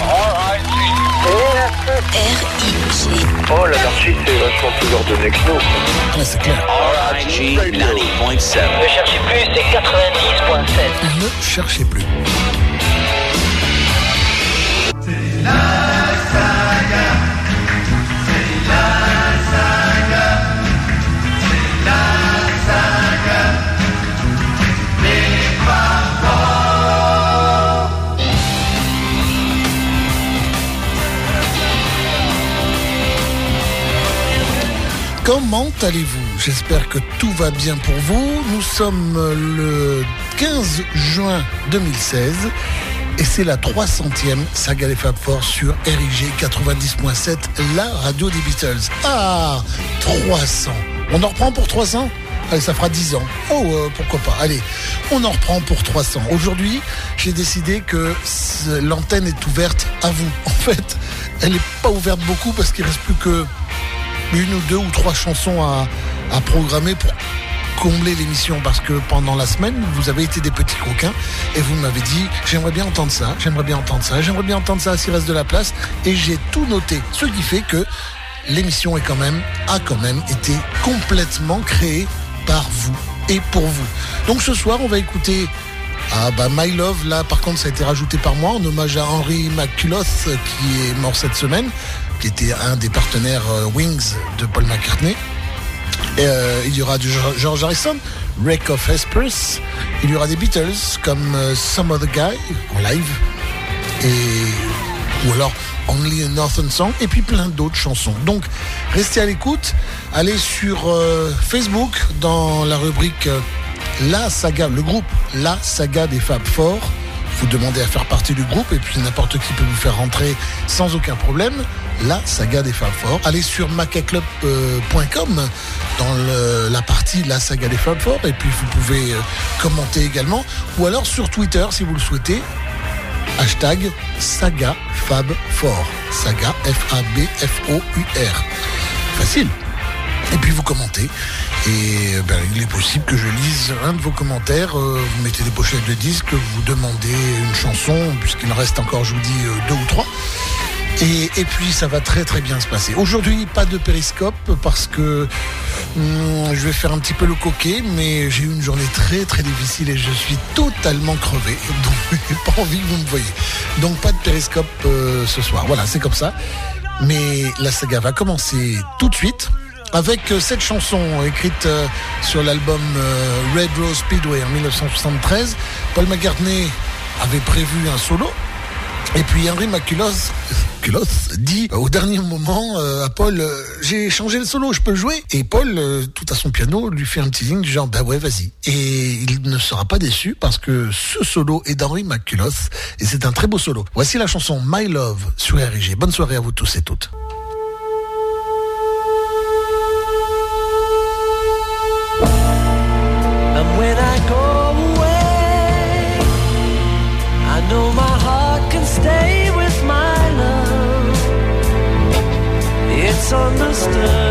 R-I-G. Oh, l'anarchie, c'est vachement plus ordonné que nous. Ouais, c'est clair. RIG 90.7. Ne cherchez plus, c'est 90.7. Ne cherchez plus. Comment allez-vous? J'espère que tout va bien pour vous. Nous sommes le 15 juin 2016 et c'est la 300e saga des Fab Four sur RIG 90.7, la radio des Beatles. Ah 300 On en reprend pour 300 Allez, ça fera 10 ans. Oh, euh, pourquoi pas. Allez, on en reprend pour 300. Aujourd'hui, j'ai décidé que l'antenne est ouverte à vous. En fait, elle n'est pas ouverte beaucoup parce qu'il reste plus que une ou deux ou trois chansons à, programmer pour combler l'émission parce que pendant la semaine vous avez été des petits coquins et vous m'avez dit j'aimerais bien entendre ça, j'aimerais bien entendre ça, j'aimerais bien entendre ça s'il reste de la place et j'ai tout noté. Ce qui fait que l'émission est quand même a quand même été complètement créée par vous et pour vous. Donc ce soir on va écouter ah bah My Love, là par contre ça a été rajouté par moi en hommage à Henry McCullough euh, qui est mort cette semaine, qui était un des partenaires euh, Wings de Paul McCartney. Euh, il y aura du George- Harrison, Wreck of Hesperus, il y aura des Beatles comme euh, Some Other Guy en live, et, ou alors Only a Northern Song, et puis plein d'autres chansons. Donc restez à l'écoute, allez sur Facebook dans la rubrique La Saga, le groupe La Saga des Fab Four. Vous demandez à faire partie du groupe et puis n'importe qui peut vous faire rentrer sans aucun problème. La saga des Fab Four. Allez sur macaclub.com dans le- la partie La saga des Fab Four et puis vous pouvez euh, commenter également. Ou alors sur Twitter si vous le souhaitez. Hashtag saga fab saga f a b f o u r. Facile. Et puis vous commentez. Et euh, ben, il est possible que je lise un de vos commentaires. Euh, vous mettez des pochettes de disques vous demandez une chanson puisqu'il en reste encore je vous dis euh, deux ou trois et, puis ça va très très bien se passer. Aujourd'hui pas de périscope parce que hum, je vais faire un petit peu le coquet, mais j'ai eu une journée très très difficile et je suis totalement crevé. Donc j'ai pas envie que vous me voyez. Donc pas de périscope euh, ce soir. Voilà, c'est comme ça. Mais la saga va commencer tout de suite avec euh, cette chanson écrite euh, sur l'album Red Rose Speedway en 1973. Paul McCartney avait prévu un solo. Et puis McCullough Culloth dit au dernier moment euh, à Paul euh, j'ai changé le solo, je peux le jouer Et Paul, euh, tout à son piano, lui fait un petit ligne du genre bah ouais vas-y. Et il ne sera pas déçu parce que ce solo est d'Henry McCullough et c'est un très beau solo. Voici la chanson My Love sur RIG. Bonne soirée à vous tous et toutes. misunderstood.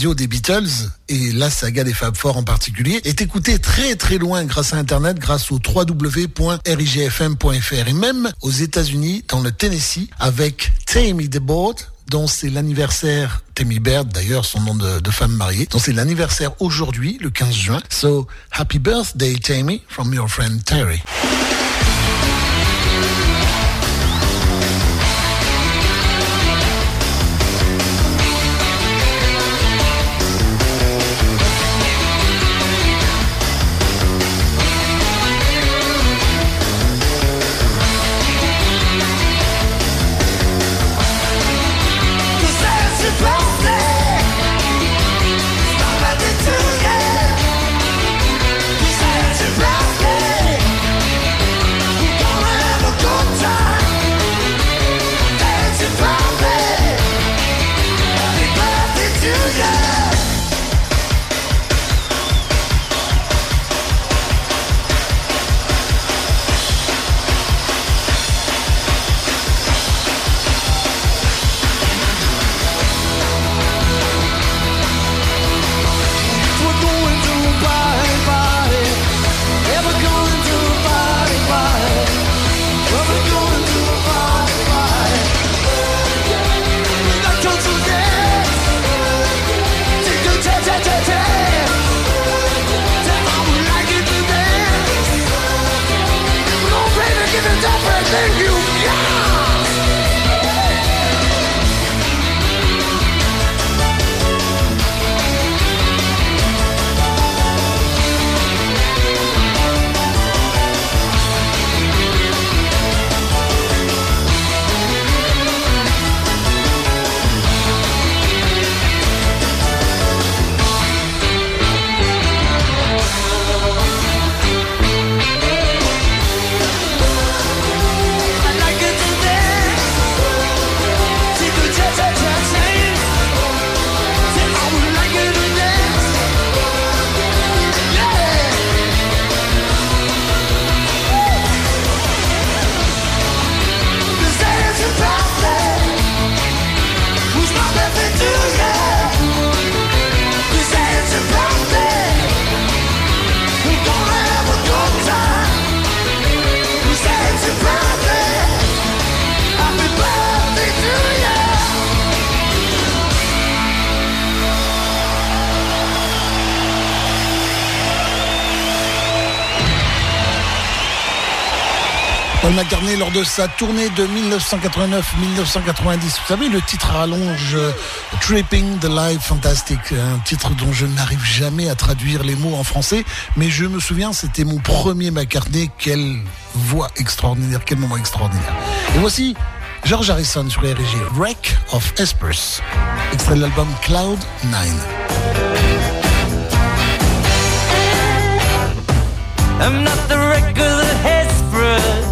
Des Beatles et la saga des Fab Four en particulier, est écoutée très très loin grâce à Internet, grâce au www.rigfm.fr et même aux États-Unis, dans le Tennessee, avec Tammy DeBoard, dont c'est l'anniversaire, Tammy Baird d'ailleurs, son nom de femme mariée, dont c'est l'anniversaire aujourd'hui, le 15 juin. So, happy birthday Tammy, from your friend Terry. Sa tournée de 1989-1990. Vous savez, le titre rallonge euh, Tripping the Life Fantastic, un titre dont je n'arrive jamais à traduire les mots en français, mais je me souviens, c'était mon premier McCartney. Quelle voix extraordinaire, quel moment extraordinaire. Et voici George Harrison sur RG, Wreck of Espers, extrait de l'album Cloud 9. I'm not the wreck of Hesperus.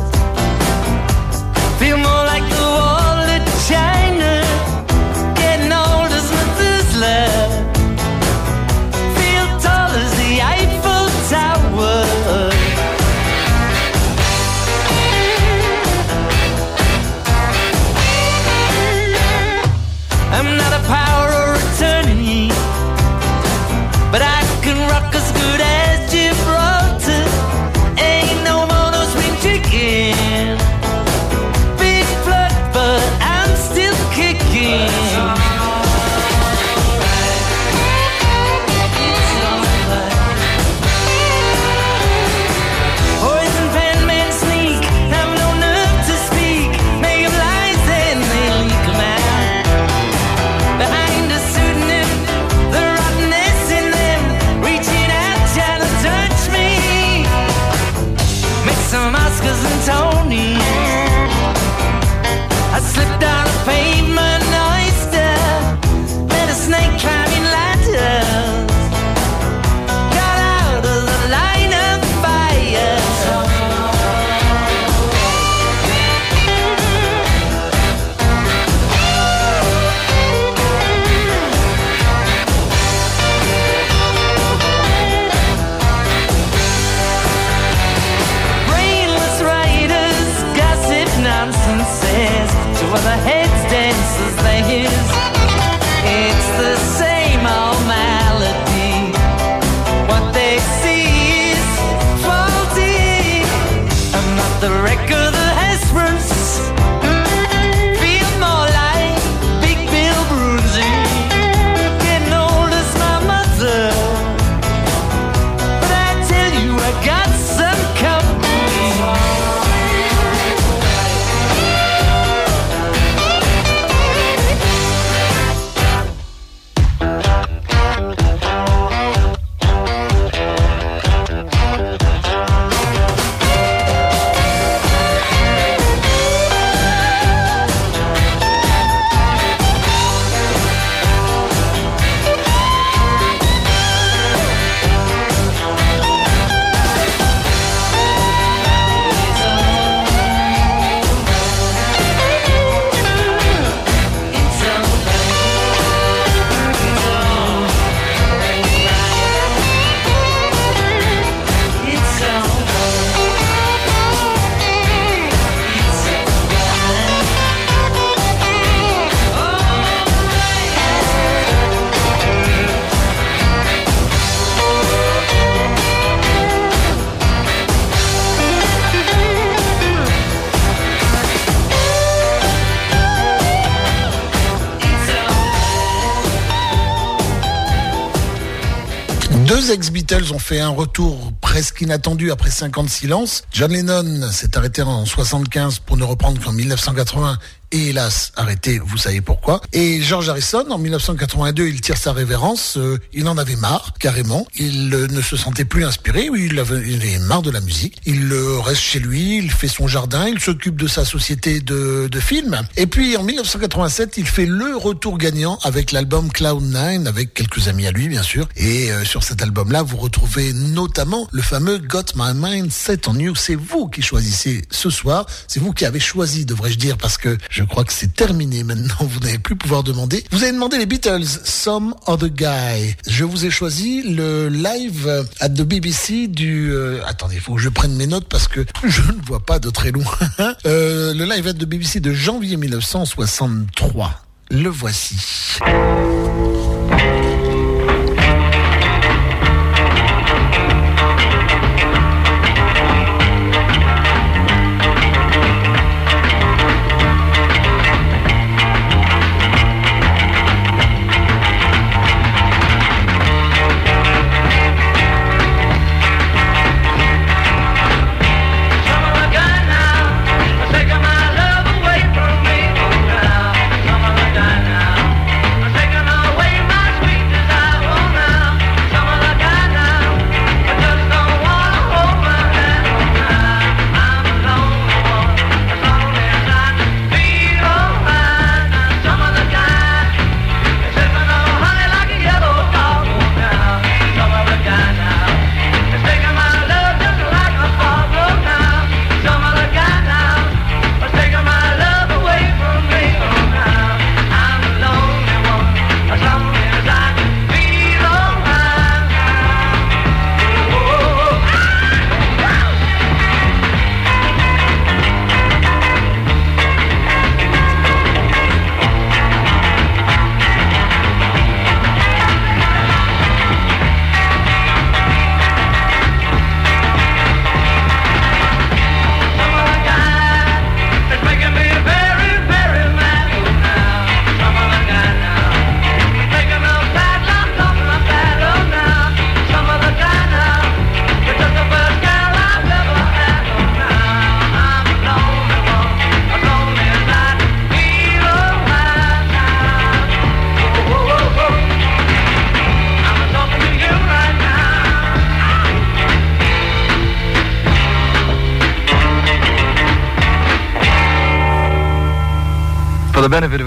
Deux ex-Beatles ont fait un retour presque inattendu après 5 ans de silence. John Lennon s'est arrêté en 75 pour ne reprendre qu'en 1980 et hélas arrêté, vous savez pourquoi. Et George Harrison, en 1982, il tire sa révérence, euh, il en avait marre, carrément. Il euh, ne se sentait plus inspiré, il avait, il avait marre de la musique. Il euh, reste chez lui, il fait son jardin, il s'occupe de sa société de, de films. Et puis en 1987, il fait le retour gagnant avec l'album Cloud9, avec quelques amis à lui, bien sûr. Et euh, sur cet album-là, vous retrouvez notamment le fameux Got My Mind Set on You. C'est vous qui choisissez ce soir, c'est vous qui avez choisi, devrais-je dire, parce que crois que c'est terminé maintenant, vous n'allez plus pouvoir demander. Vous avez demandé les Beatles, Some Other Guy. Je vous ai choisi le live at the BBC du... euh, attendez, il faut que je prenne mes notes parce que je ne vois pas de très loin. Euh, le live at the BBC de janvier 1963. Le voici.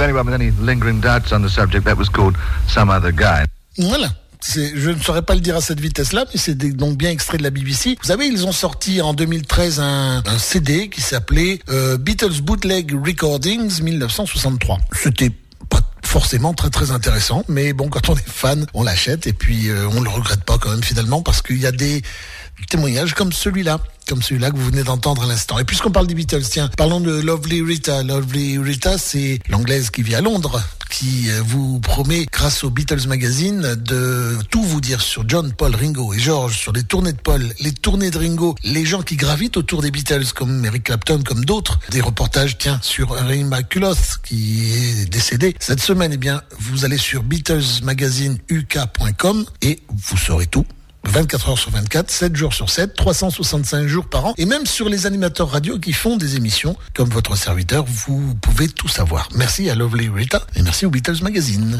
Anyone with any lingering doubts on the subject, that was called Some Other Guy. Voilà. Je ne saurais pas le dire à cette vitesse-là, mais c'est donc bien extrait de la BBC. Vous savez, ils ont sorti en 2013 un, CD qui s'appelait euh, Beatles Bootleg Recordings 1963. C'était forcément très très intéressant, mais bon, quand on est fan, on l'achète et puis euh, on le regrette pas quand même finalement parce qu'il y a des témoignages comme celui-là, comme celui-là que vous venez d'entendre à l'instant. Et puisqu'on parle des Beatles, tiens, parlons de Lovely Rita. Lovely Rita, c'est l'anglaise qui vit à Londres, qui euh, vous promet, grâce au Beatles Magazine, de tout vous dire sur John, Paul, Ringo et George, sur les tournées de Paul, les tournées de Ringo, les gens qui gravitent autour des Beatles, comme Eric Clapton, comme d'autres. Des reportages, tiens, sur Ray McCullough, qui est décédé. Cette semaine, eh bien, vous allez sur BeatlesMagazineUK.com et vous saurez tout. 24 heures sur 24, 7 jours sur 7, 365 jours par an. Et même sur les animateurs radio qui font des émissions, comme votre serviteur, vous pouvez tout savoir. Merci à Lovely Rita et merci au Beatles Magazine.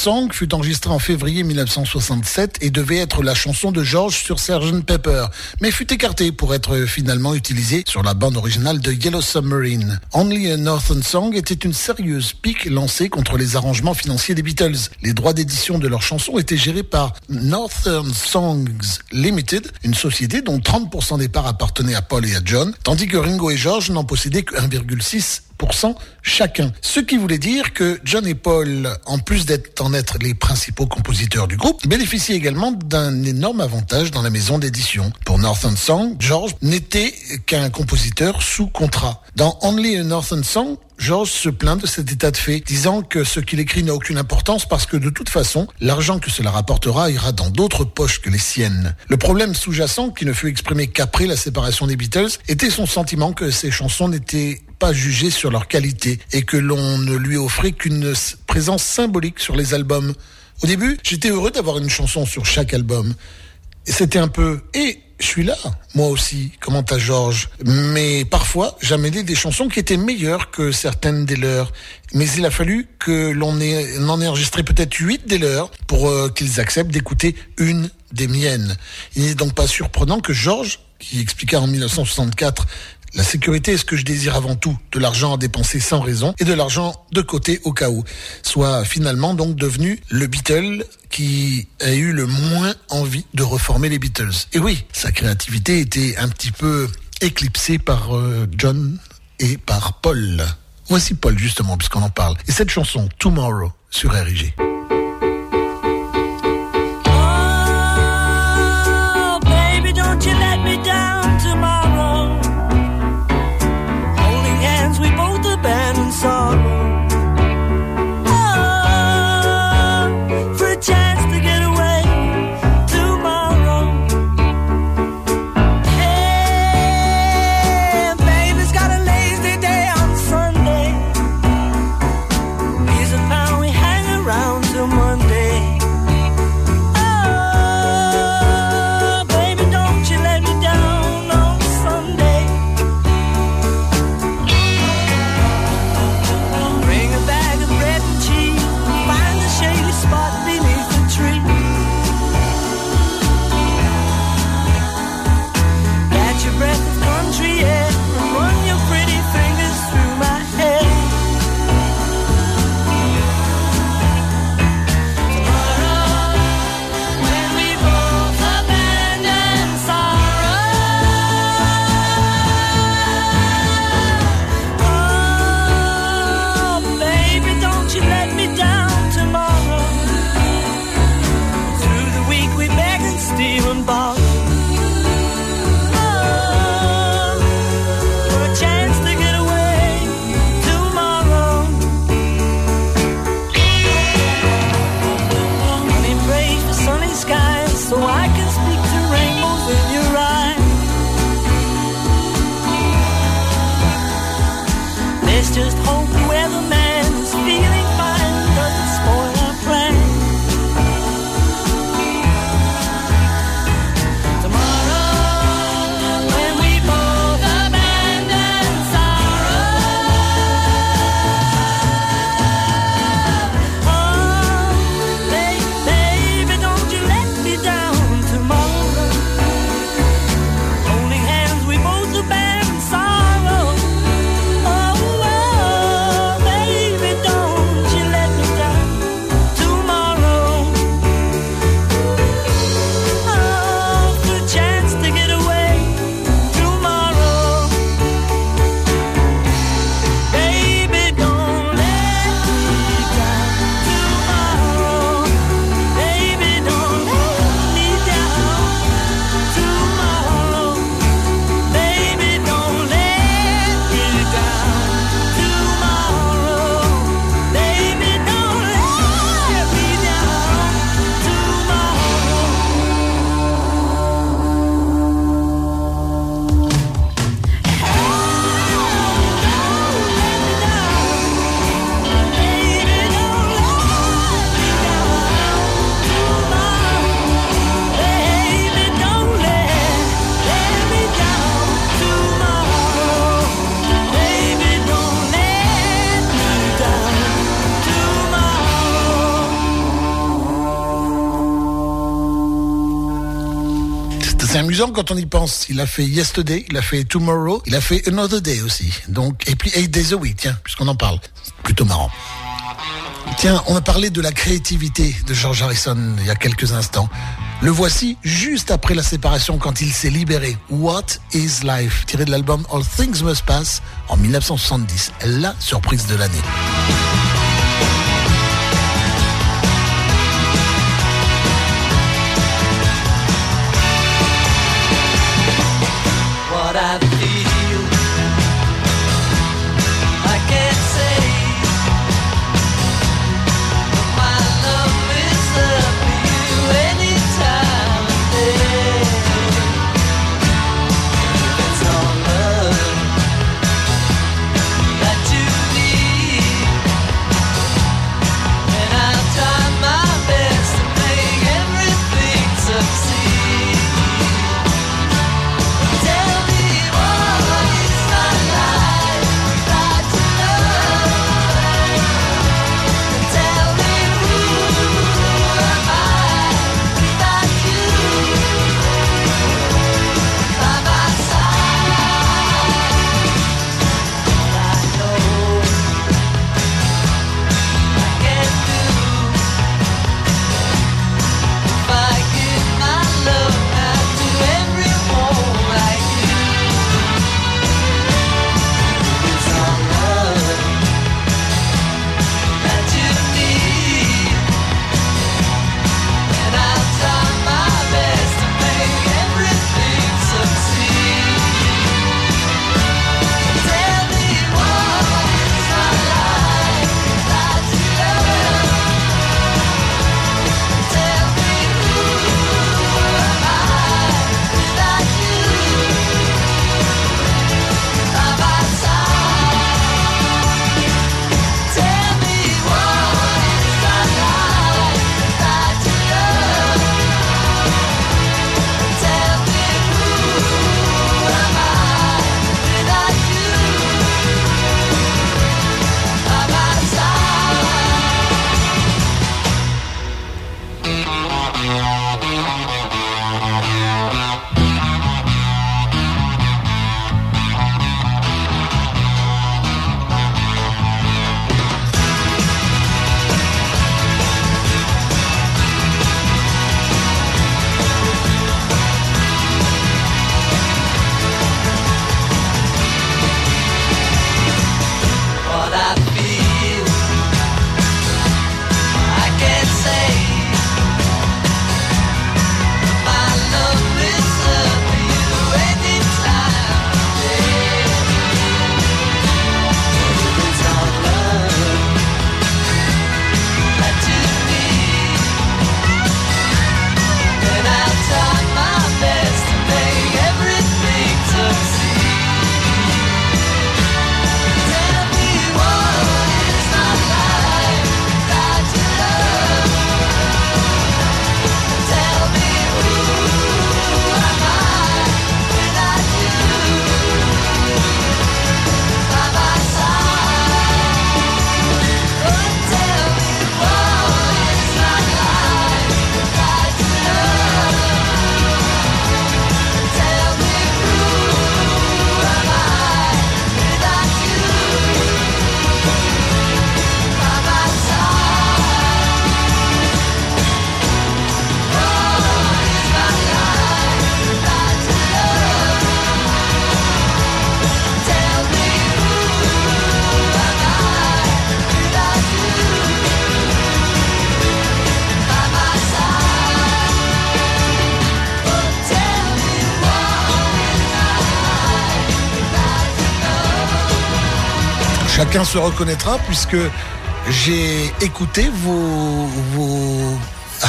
Song fut enregistré en février 1967 et devait être la chanson de George sur Sgt Pepper, mais fut écarté pour être finalement utilisé sur la bande originale de Yellow Submarine. Only a Northern Song était une sérieuse pique lancée contre les arrangements financiers des Beatles. Les droits d'édition de leurs chansons étaient gérés par Northern Songs Limited, une société dont 30% des parts appartenaient à Paul et à John, tandis que Ringo et George n'en possédaient que 1,6 chacun. Ce qui voulait dire que John et Paul, en plus d'être en être les principaux compositeurs du groupe, bénéficient également d'un énorme avantage dans la maison d'édition. Pour Northern Song, George n'était qu'un compositeur sous contrat. Dans Only a Northern Song, George se plaint de cet état de fait, disant que ce qu'il écrit n'a aucune importance parce que de toute façon, l'argent que cela rapportera ira dans d'autres poches que les siennes. Le problème sous-jacent, qui ne fut exprimé qu'après la séparation des Beatles, était son sentiment que ces chansons n'étaient pas jugées sur leur qualité et que l'on ne lui offrait qu'une présence symbolique sur les albums. Au début, j'étais heureux d'avoir une chanson sur chaque album. C'était un peu... Et je suis là, moi aussi, commente à Georges? Mais parfois, j'amenais des chansons qui étaient meilleures que certaines des leurs. Mais il a fallu que l'on en ait enregistré peut-être huit des leurs pour euh, qu'ils acceptent d'écouter une des miennes. Il n'est donc pas surprenant que Georges, qui expliqua en 1964 la sécurité est ce que je désire avant tout, de l'argent à dépenser sans raison et de l'argent de côté au cas où, soit finalement donc devenu le Beatle qui a eu le moins envie de reformer les Beatles. Et oui, sa créativité était un petit peu éclipsée par euh, John et par Paul. Voici Paul justement puisqu'on en parle. Et cette chanson, Tomorrow, sur RIG. Quand on y pense. Il a fait Yesterday, il a fait Tomorrow, il a fait Another Day aussi. Donc, et puis Eight Days a Week, tiens, puisqu'on en parle. Plutôt marrant. Tiens, on a parlé de la créativité de George Harrison il y a quelques instants. Le voici juste après la séparation quand il s'est libéré. What is Life? Tiré de l'album All Things Must Pass en 1970. La surprise de l'année. Se reconnaîtra puisque j'ai écouté vos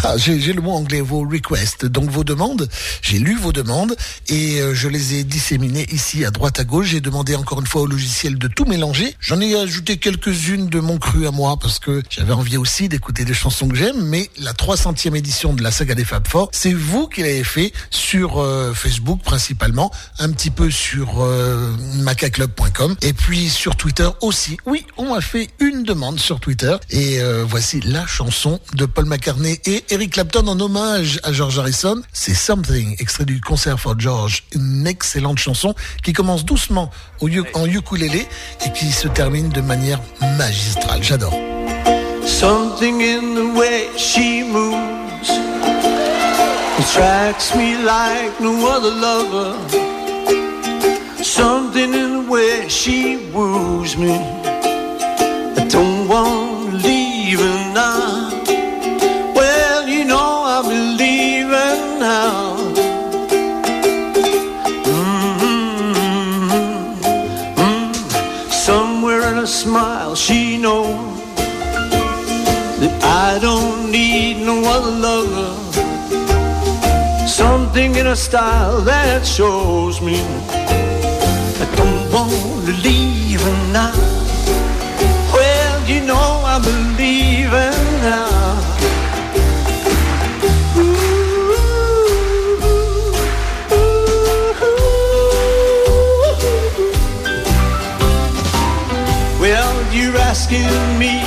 ah, j'ai le mot anglais, vos requests, donc vos demandes. J'ai lu vos demandes et euh, je les ai disséminées ici à droite à gauche. J'ai demandé encore une fois au logiciel de tout mélanger. J'en ai ajouté quelques-unes de mon cru à moi parce que j'avais envie aussi d'écouter des chansons que j'aime. Mais la 300e édition de la saga des Fab Four, c'est vous qui l'avez fait sur euh, Facebook principalement, un petit peu sur euh, macaclub.com et puis sur Twitter aussi. Oui, on m'a fait une demande sur Twitter et euh, voici la chanson de Paul McCartney et Eric Clapton en hommage à George Harrison. C'est Something, extrait du concert for George. Une excellente chanson qui commence doucement au, en ukulélé et qui se termine de manière magistrale. J'adore. Something in the way she moves attracts me like no other lover. Something in the way she woos me. In her style that shows me I don't want to leave now. Well, you know I believe her now. Well, you're asking me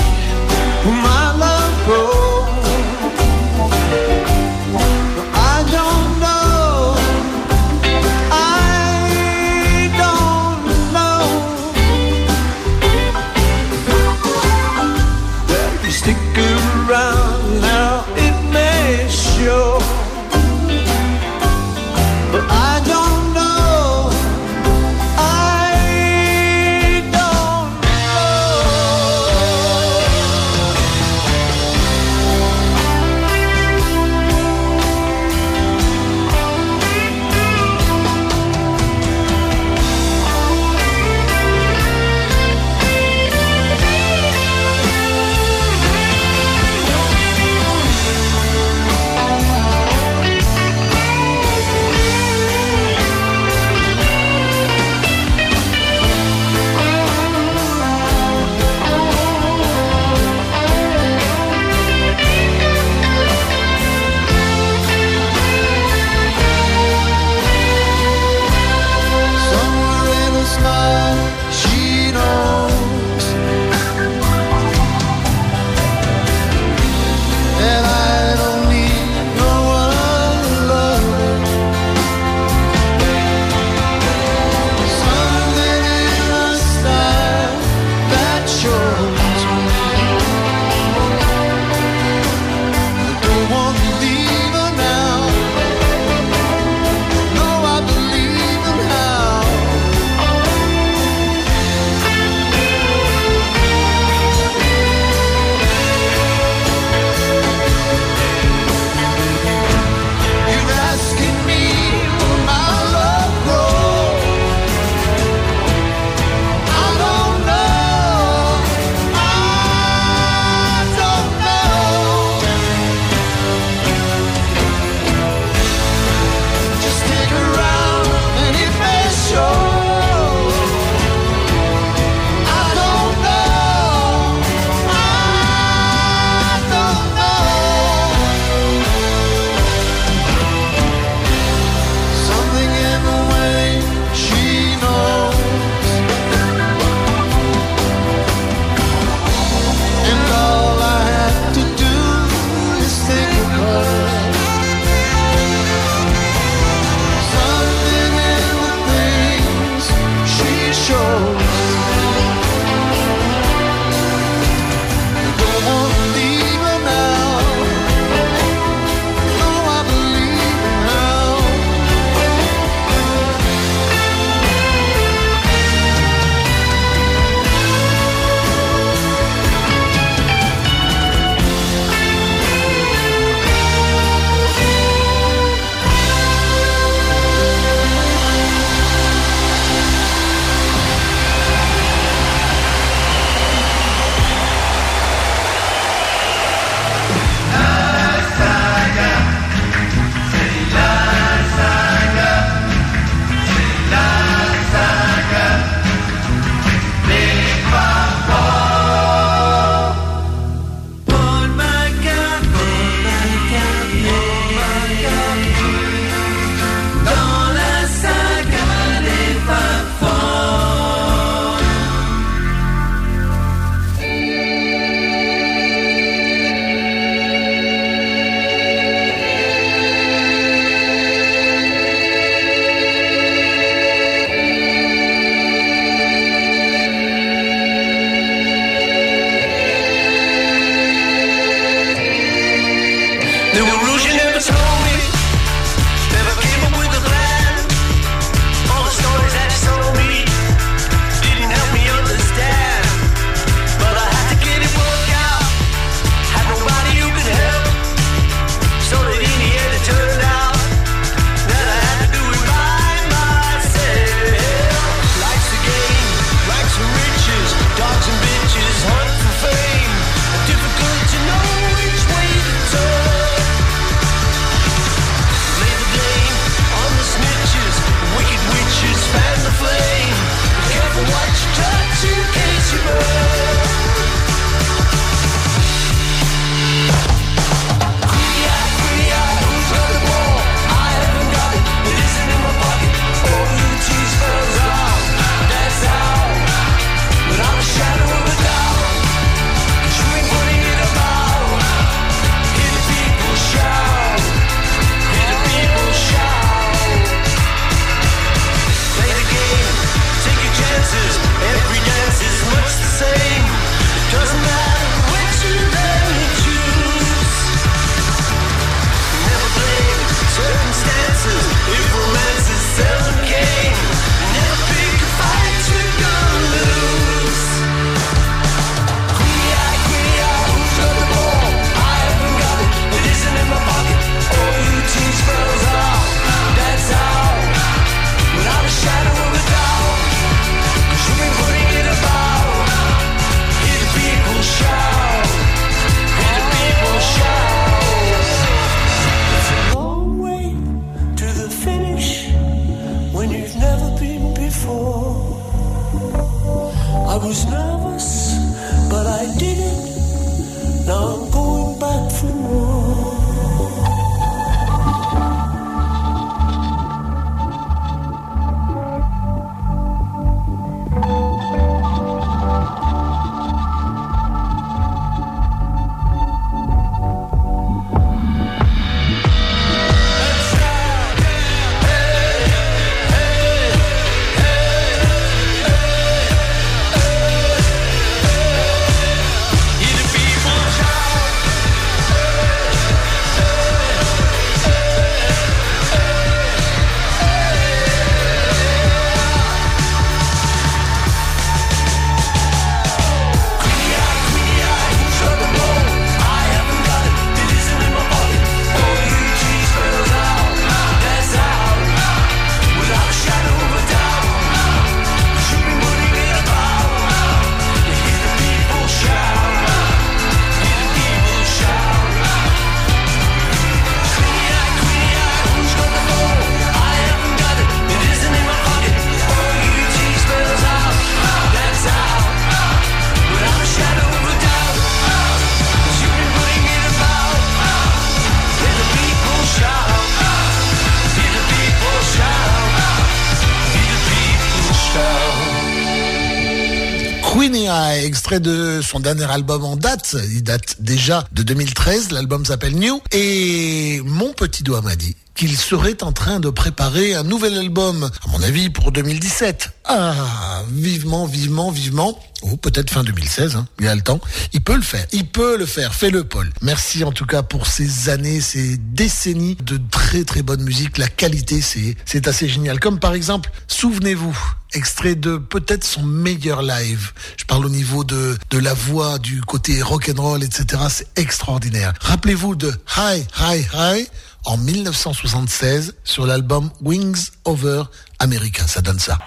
de son dernier album en date. Il date déjà de 2013. L'album s'appelle New. Et mon petit doigt m'a dit qu'il serait en train de préparer un nouvel album, à mon avis pour 2017. Ah, vivement, vivement, vivement. Oh, peut-être fin 2016, hein. il a le temps. Il peut le faire, il peut le faire, fais-le Paul. Merci en tout cas pour ces années, ces décennies de très très bonne musique. La qualité, c'est assez génial. Comme par exemple, souvenez-vous, extrait de peut-être son meilleur live. Je parle au niveau de, de la voix, du côté rock and roll, etc. C'est extraordinaire. Rappelez-vous de Hi, Hi, Hi en 1976 sur l'album Wings Over America. Ça donne ça.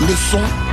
Le son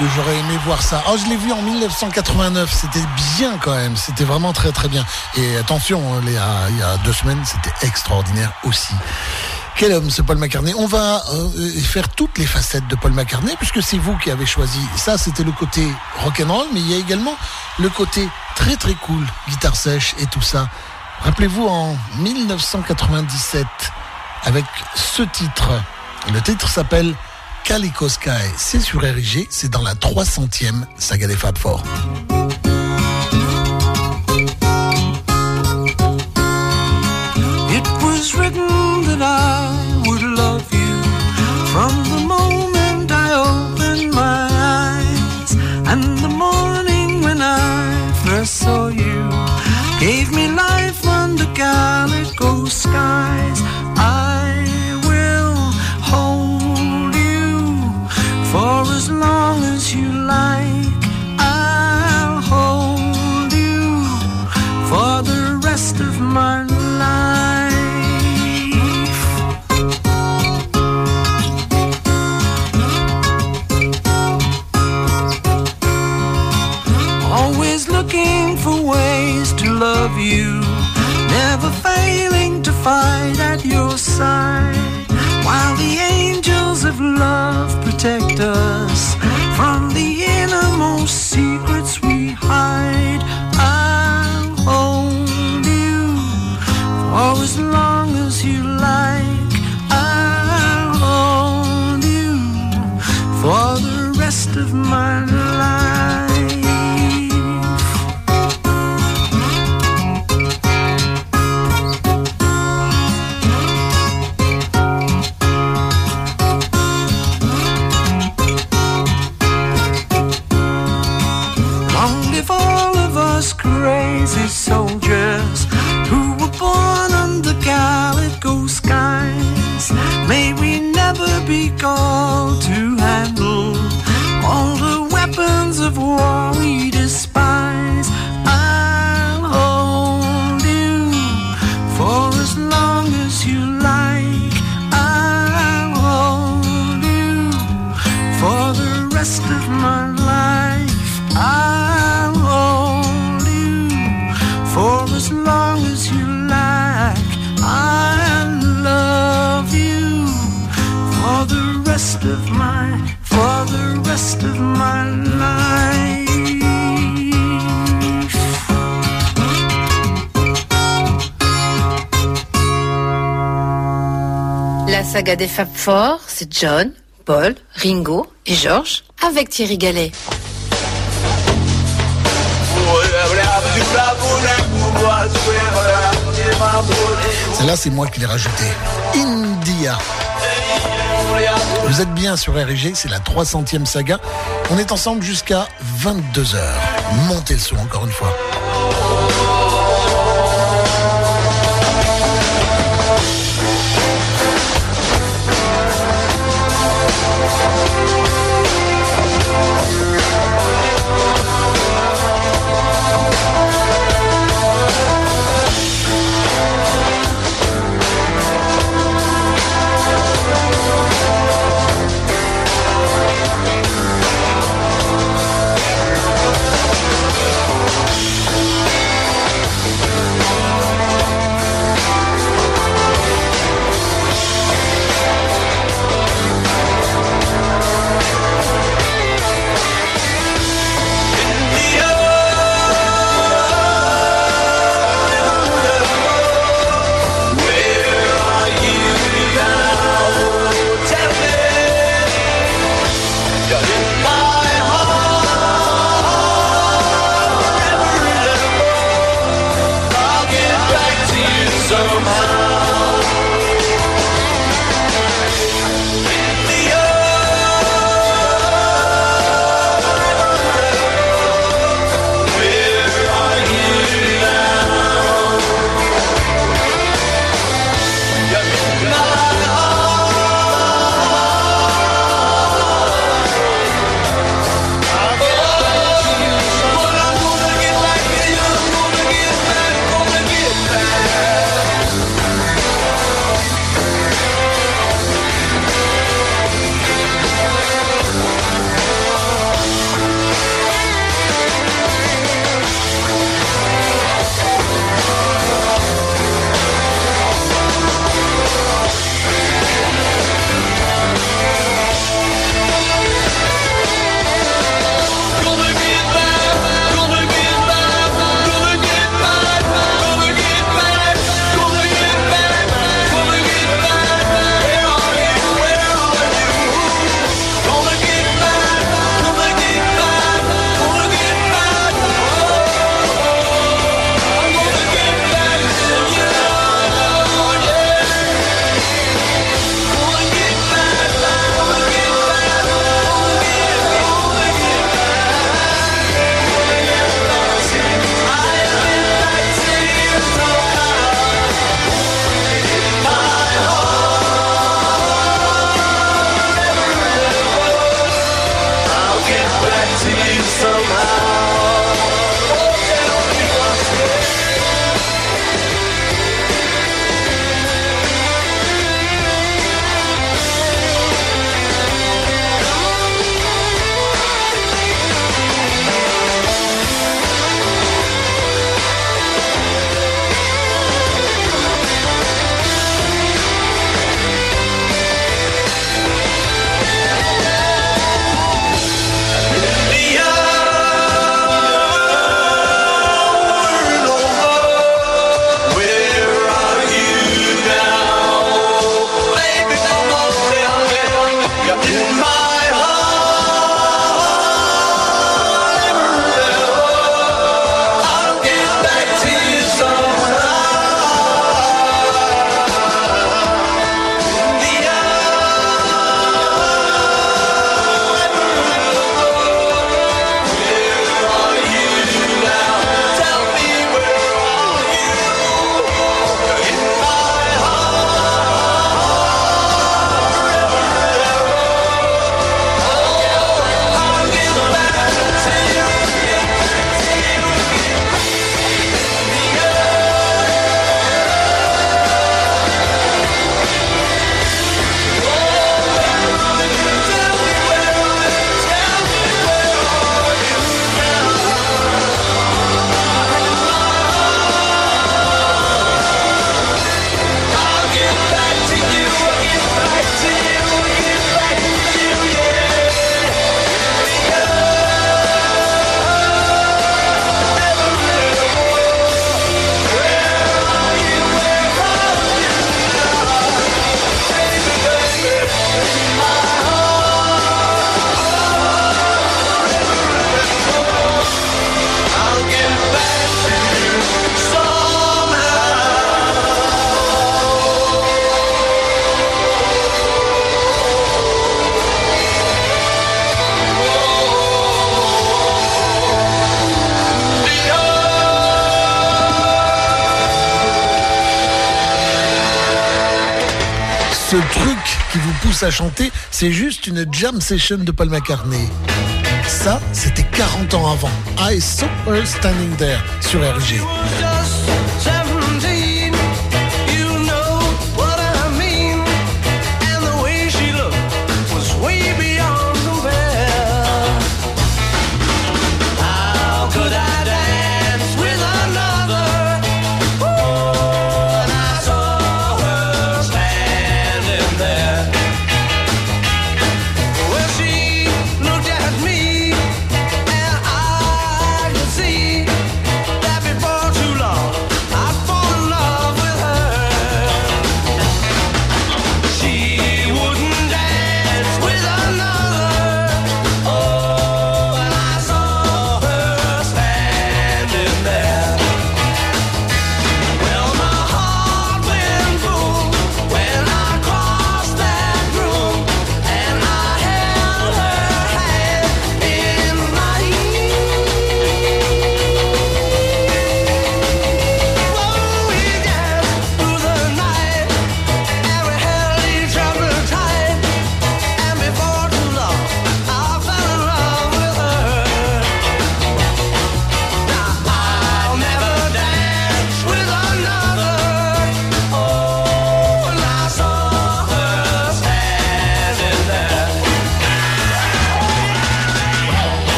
que j'aurais aimé voir ça Oh, je l'ai vu en 1989. C'était bien quand même. C'était vraiment très très bien. Et attention, hein, il y a, deux semaines, c'était extraordinaire aussi. Quel homme ce Paul McCartney On va euh, faire toutes les facettes de Paul McCartney puisque c'est vous qui avez choisi. Ça, c'était le côté rock'n'roll, mais il y a également le côté très très cool, guitare sèche et tout ça. Rappelez-vous en 1997 avec ce titre. Le titre s'appelle Calico Sky. C'est sur RIG, c'est dans la 300e saga des Fab Four. It was written that I would love you from the moment I opened my eyes. And the morning when I first saw you gave me life under calico skies. I like. I'll hold you for the rest of my life. Always looking for ways to love you, never failing to fight at your side. While the angels of love protect us secrets we hide, I'll hold you for as long as you like. I'll hold you for the rest of my life. Saga des Fab Four, c'est John, Paul, Ringo et George avec Thierry Gallet. Celle-là, c'est moi qui l'ai rajouté. India. Vous êtes bien sur RG, c'est la 300e saga. On est ensemble jusqu'à 22h. Montez le son encore une fois. Pousse à chanter, c'est juste une jam session de Paul McCartney. Ça, c'était 40 ans avant. I saw her standing there sur RG.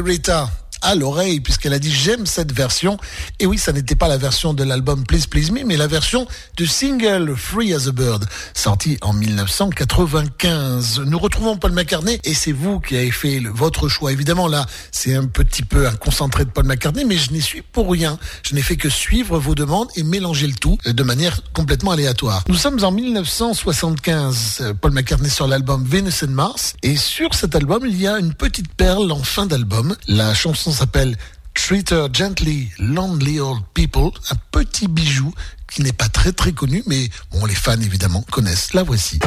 Rita à l'oreille puisqu'elle a dit j'aime cette version. Et oui, ça n'était pas la version de l'album Please Please Me, mais la version du single Free as a Bird, sorti en 1995. Nous retrouvons Paul McCartney et c'est vous qui avez fait votre choix. Évidemment, là, c'est un petit peu un concentré de Paul McCartney, mais je n'y suis pour rien. Je n'ai fait que suivre vos demandes et mélanger le tout euh, de manière complètement aléatoire. Nous sommes en 1975. euh, Paul McCartney sur l'album Venus and Mars. Et sur cet album, il y a une petite perle en fin d'album. La chanson s'appelle Treat Her Gently, Lonely Old People. Un petit bijou qui n'est pas très très connu, mais bon, les fans évidemment connaissent. La voici.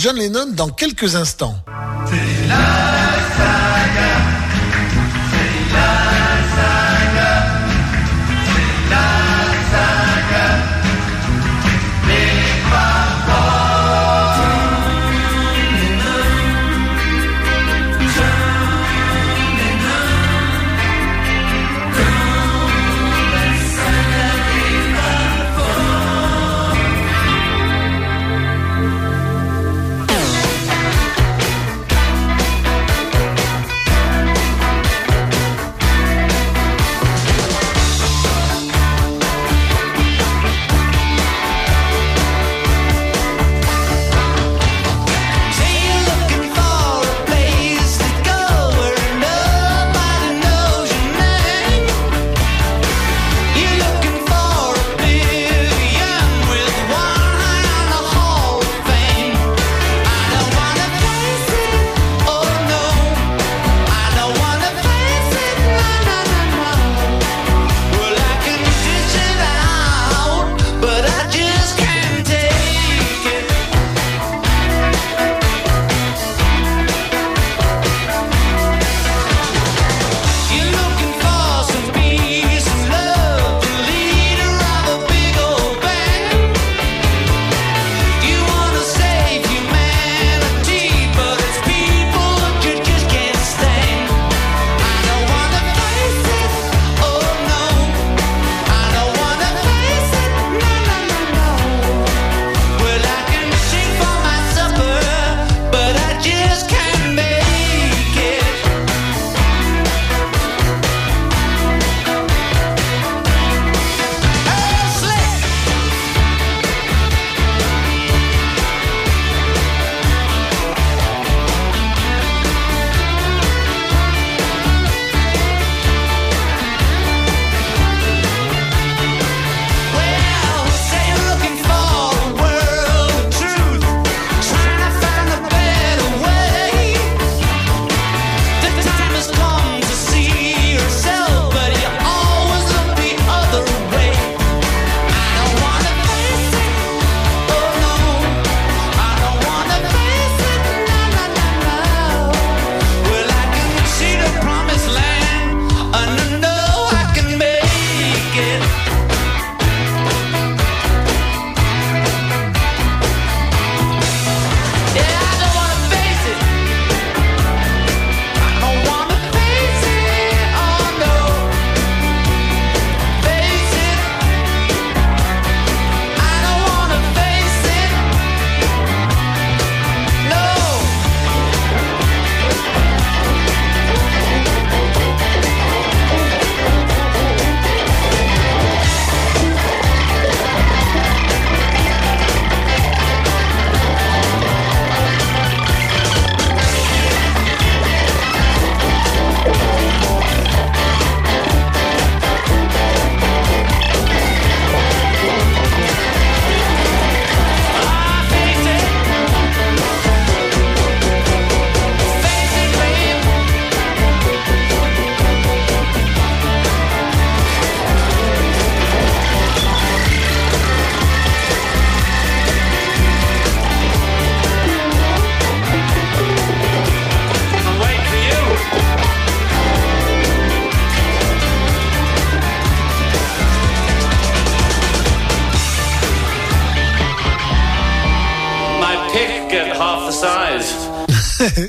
John Lennon dans quelques instants.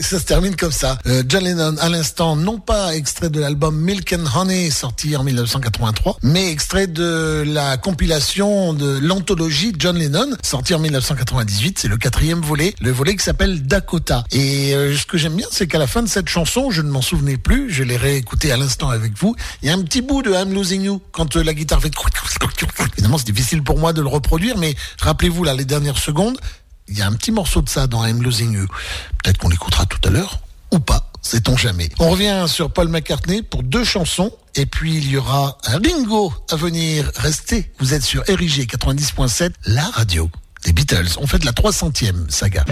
Ça se termine comme ça. Euh, John Lennon, à l'instant, non pas extrait de l'album Milk and Honey, sorti en 1983, mais extrait de la compilation de l'anthologie John Lennon, sorti en 1998. C'est le quatrième volet, le volet qui s'appelle Dakota. Et euh, ce que j'aime bien, c'est qu'à la fin de cette chanson, je ne m'en souvenais plus, je l'ai réécouté à l'instant avec vous, il y a un petit bout de I'm Losing You, quand euh, la guitare fait... Évidemment, c'est difficile pour moi de le reproduire, mais rappelez-vous, là, les dernières secondes, il y a un petit morceau de ça dans I'm Losing You. Peut-être qu'on l'écoutera tout à l'heure, ou pas, sait-on jamais. On revient sur Paul McCartney pour deux chansons, et puis il y aura un Ringo à venir. Restez, vous êtes sur RIG 90.7, la radio des Beatles. On fait de la 300e saga.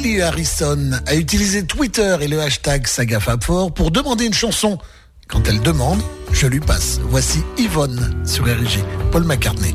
Julie Harrison a utilisé Twitter et le hashtag SagaFabFor pour demander une chanson. Quand elle demande, je lui passe. Voici Yvonne sur RG, Paul McCartney.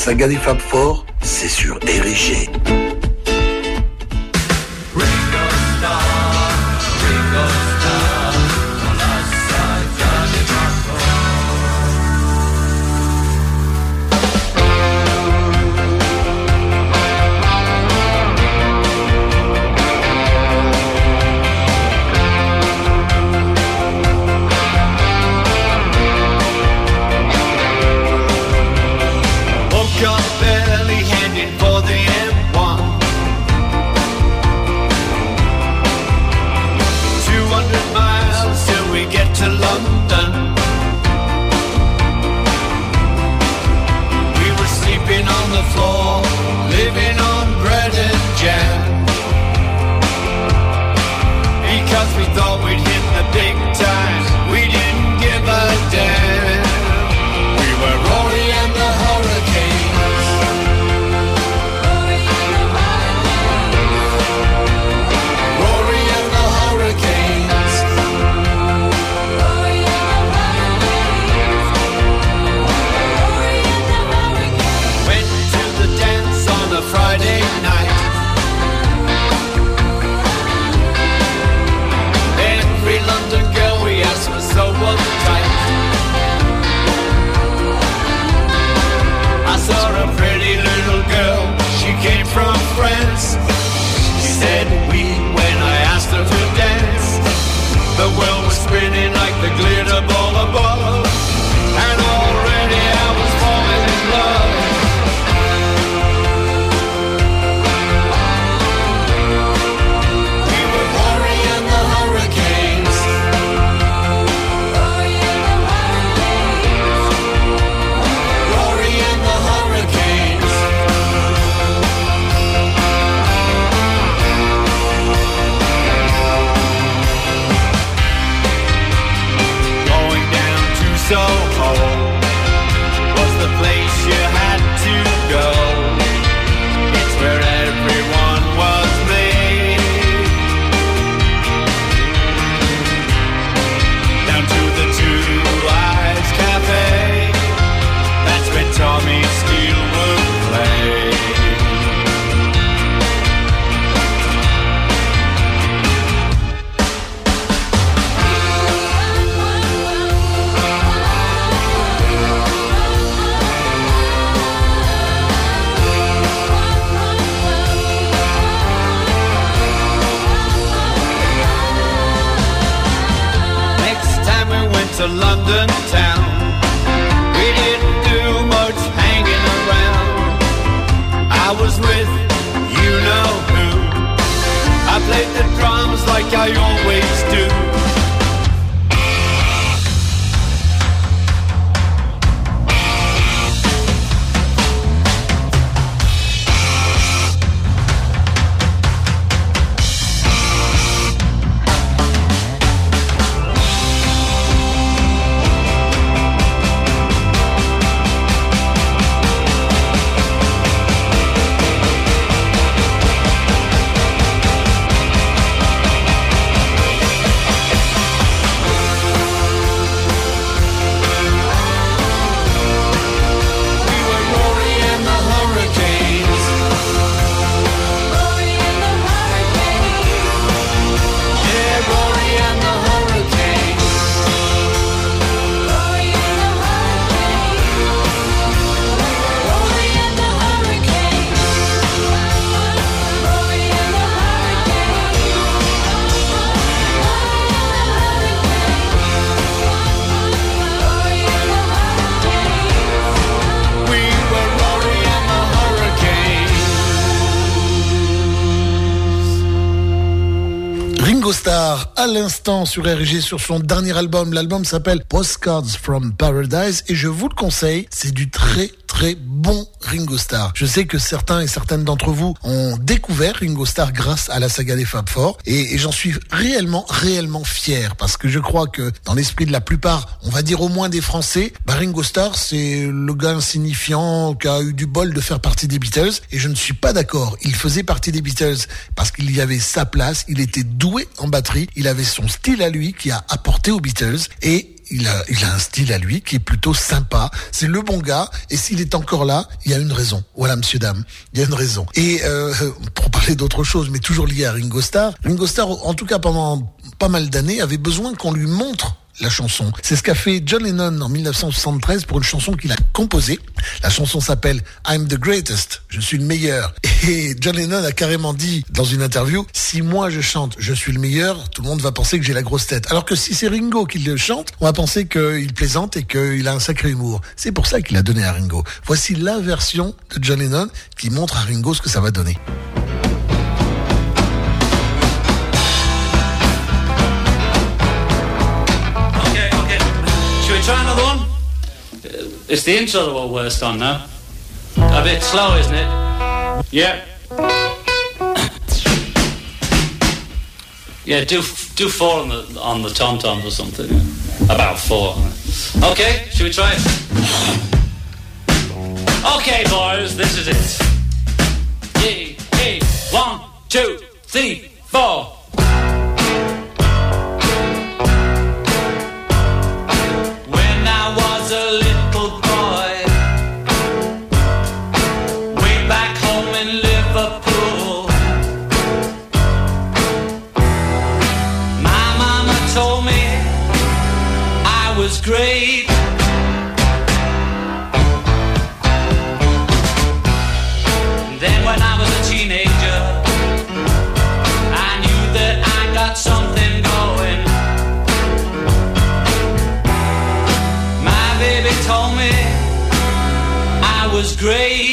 Saga des Fab Four, c'est sur Érigé. À l'instant sur RG sur son dernier album. L'album s'appelle Postcards from Paradise et je vous le conseille, c'est du très bon Ringo Starr. Je sais que certains et certaines d'entre vous ont découvert Ringo Starr grâce à la saga des Fab Four et, et j'en suis réellement réellement fier parce que je crois que dans l'esprit de la plupart, on va dire au moins des Français, bah Ringo Starr c'est le gars insignifiant qui a eu du bol de faire partie des Beatles et je ne suis pas d'accord. Il faisait partie des Beatles parce qu'il y avait sa place, il était doué en batterie, il avait son style à lui qui a apporté aux Beatles et il a, un style à lui qui est plutôt sympa. C'est le bon gars. Et s'il est encore là, il y a une raison. Voilà, monsieur, dame. Il y a une raison. Et euh, pour parler d'autre chose, mais toujours lié à Ringo Starr, Ringo Starr, en tout cas pendant pas mal d'années, avait besoin qu'on lui montre la chanson. C'est ce qu'a fait John Lennon en 1973 pour une chanson qu'il a composée. La chanson s'appelle I'm the Greatest, je suis le meilleur. Et John Lennon a carrément dit dans une interview, si moi je chante je suis le meilleur, tout le monde va penser que j'ai la grosse tête. Alors que si c'est Ringo qui le chante, on va penser qu'il plaisante et qu'il a un sacré humour. C'est pour ça qu'il a donné à Ringo. Voici la version de John Lennon qui montre à Ringo ce que ça va donner. It's the intro that we're worst on now. A bit slow, isn't it? Yeah. yeah, do do four on the on the tom toms or something. About four. Okay, should we try it? Okay, boys, this is it. Hey, one, two, three, four. Great. Then when I was a teenager, I knew that I got something going. My baby told me I was great.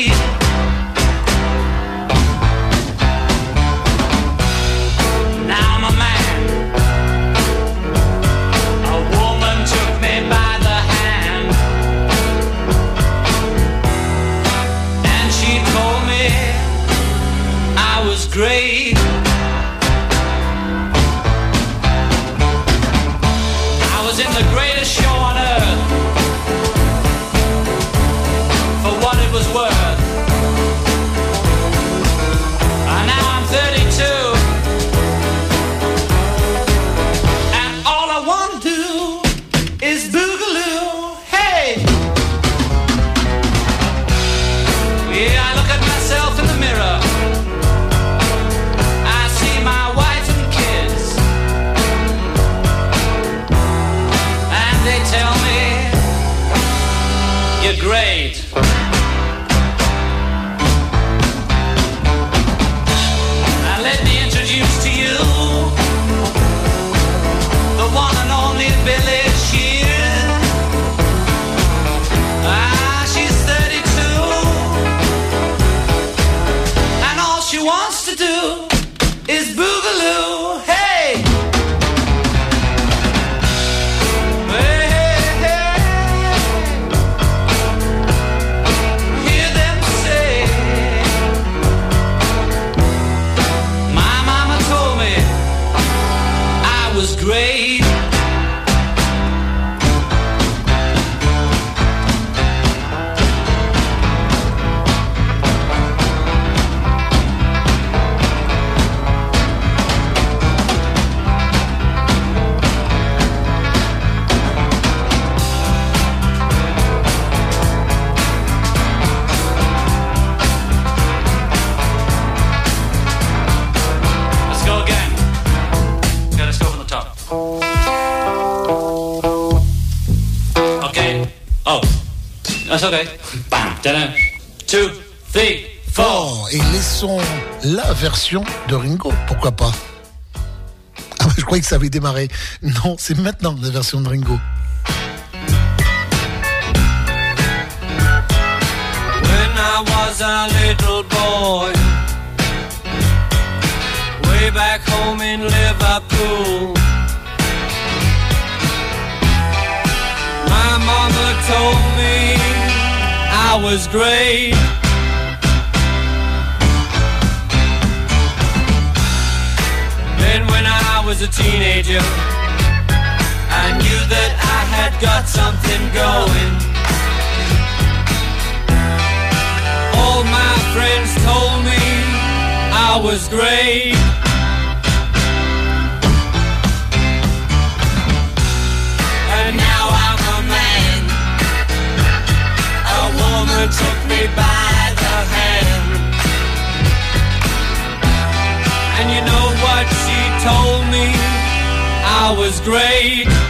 Croyais que ça avait démarré. Non, c'est maintenant la version de Ringo. When I was a little boy, way back home in Liverpool, my mama told me I was great. was a teenager. I knew that I had got something going. All my friends told me I was great. And now I'm a man. A woman took me by the hand. And you know what? Told me? I was great.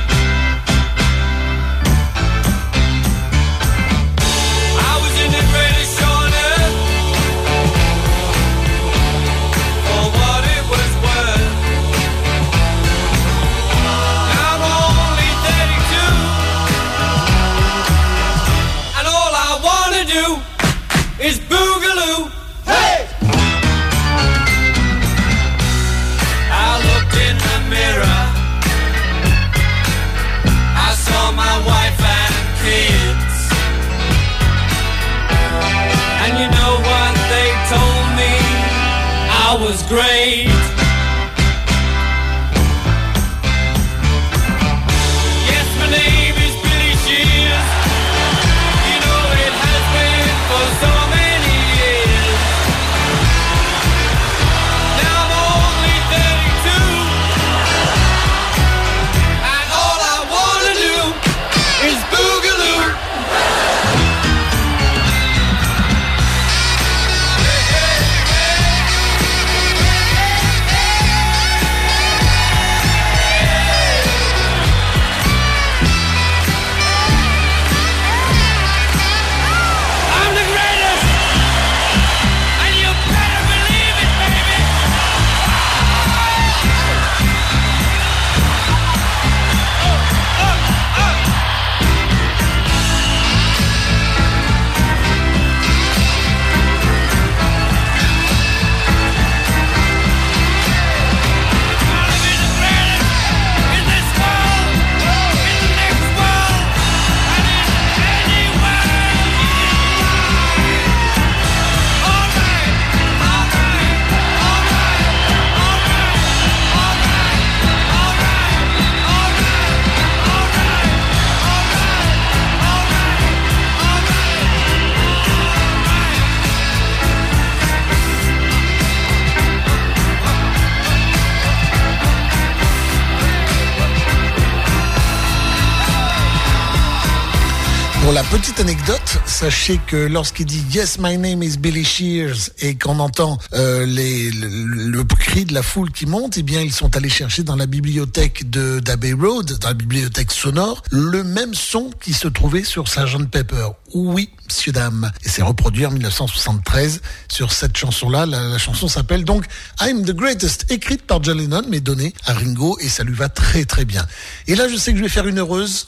Sachez que lorsqu'il dit Yes, my name is Billy Shears et qu'on entend euh, le, cri de la foule qui monte, eh bien ils sont allés chercher dans la bibliothèque de d'Abbey Road, dans la bibliothèque sonore, le même son qui se trouvait sur Sgt Pepper. Oui, messieurs dames, et c'est reproduit en 1973 sur cette chanson-là. La chanson s'appelle donc I'm the Greatest, écrite par John Lennon mais donnée à Ringo et ça lui va très très bien. Et là, je sais que je vais faire une heureuse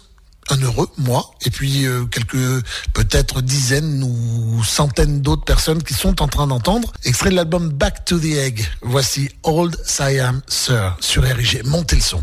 un heureux, moi, et puis euh, quelques peut-être dizaines ou centaines d'autres personnes qui sont en train d'entendre. Extrait de l'album Back to the Egg. Voici Old Siam Sir sur RIG. Montez le son.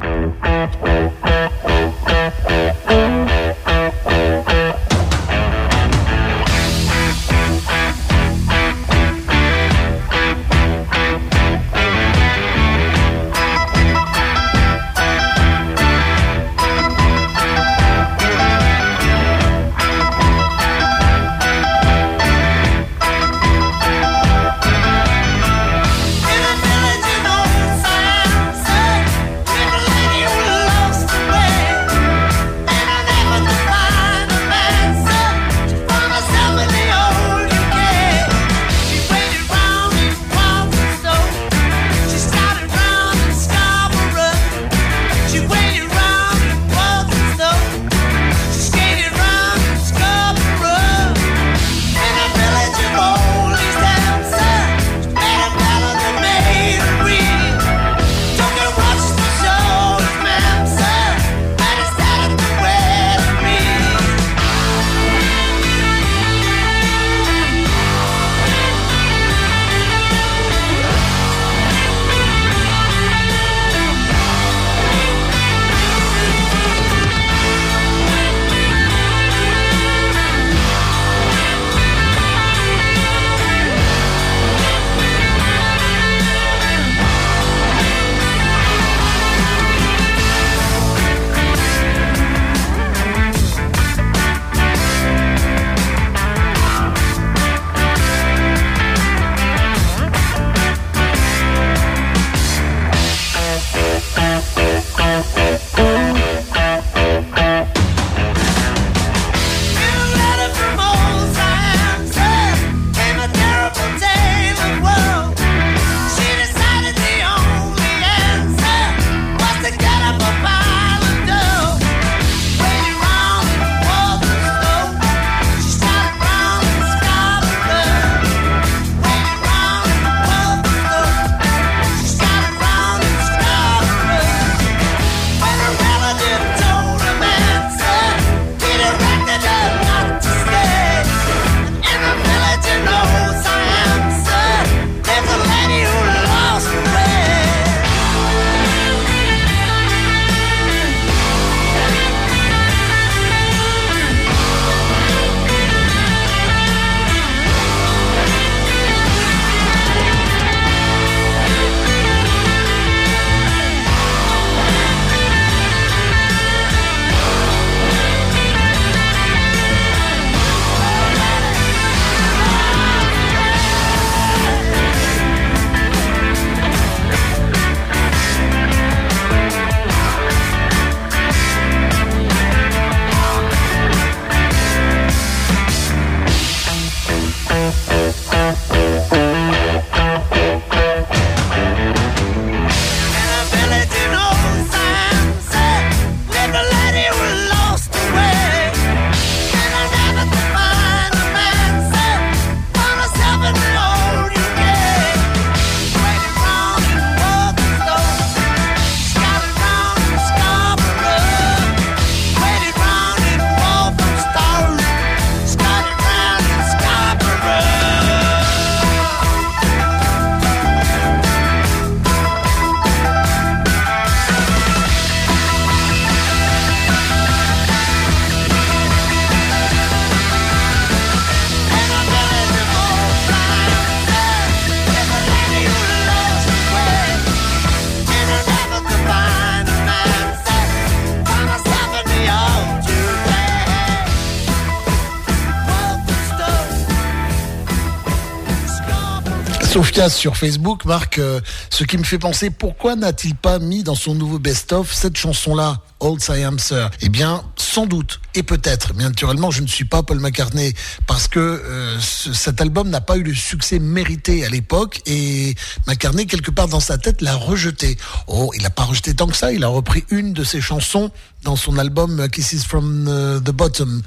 Sur Facebook marque euh, ce qui me fait penser pourquoi n'a-t-il pas mis dans son nouveau best-of cette chanson-là, Old Siam Sir? Eh bien, sans doute et peut-être. Mais naturellement, je ne suis pas Paul McCartney parce que euh, ce- cet album n'a pas eu le succès mérité à l'époque et McCartney quelque part dans sa tête l'a rejeté. Oh, il n'a pas rejeté tant que ça. Il a repris une de ses chansons dans son album euh, Kisses from euh, the Bottom.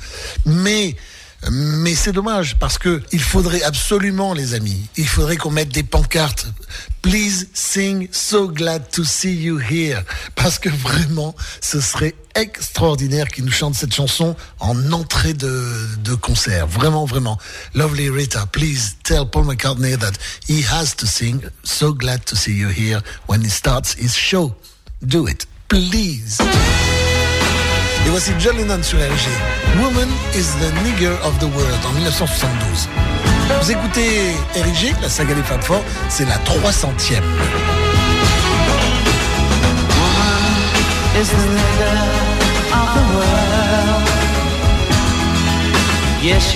Mais mais c'est dommage parce que il faudrait absolument, les amis, il faudrait qu'on mette des pancartes. Please sing So Glad to See You Here. Parce que vraiment, ce serait extraordinaire qu'il nous chante cette chanson en entrée de, de concert. Vraiment, vraiment. Lovely Rita, please tell Paul McCartney that he has to sing So Glad to See You Here when he starts his show. Do it, please. Et voici John Lennon sur RG. Woman is the nigger of the world en 1972. Vous écoutez RG, la saga des femmes fortes, c'est la 300e. is the of the world. Yes.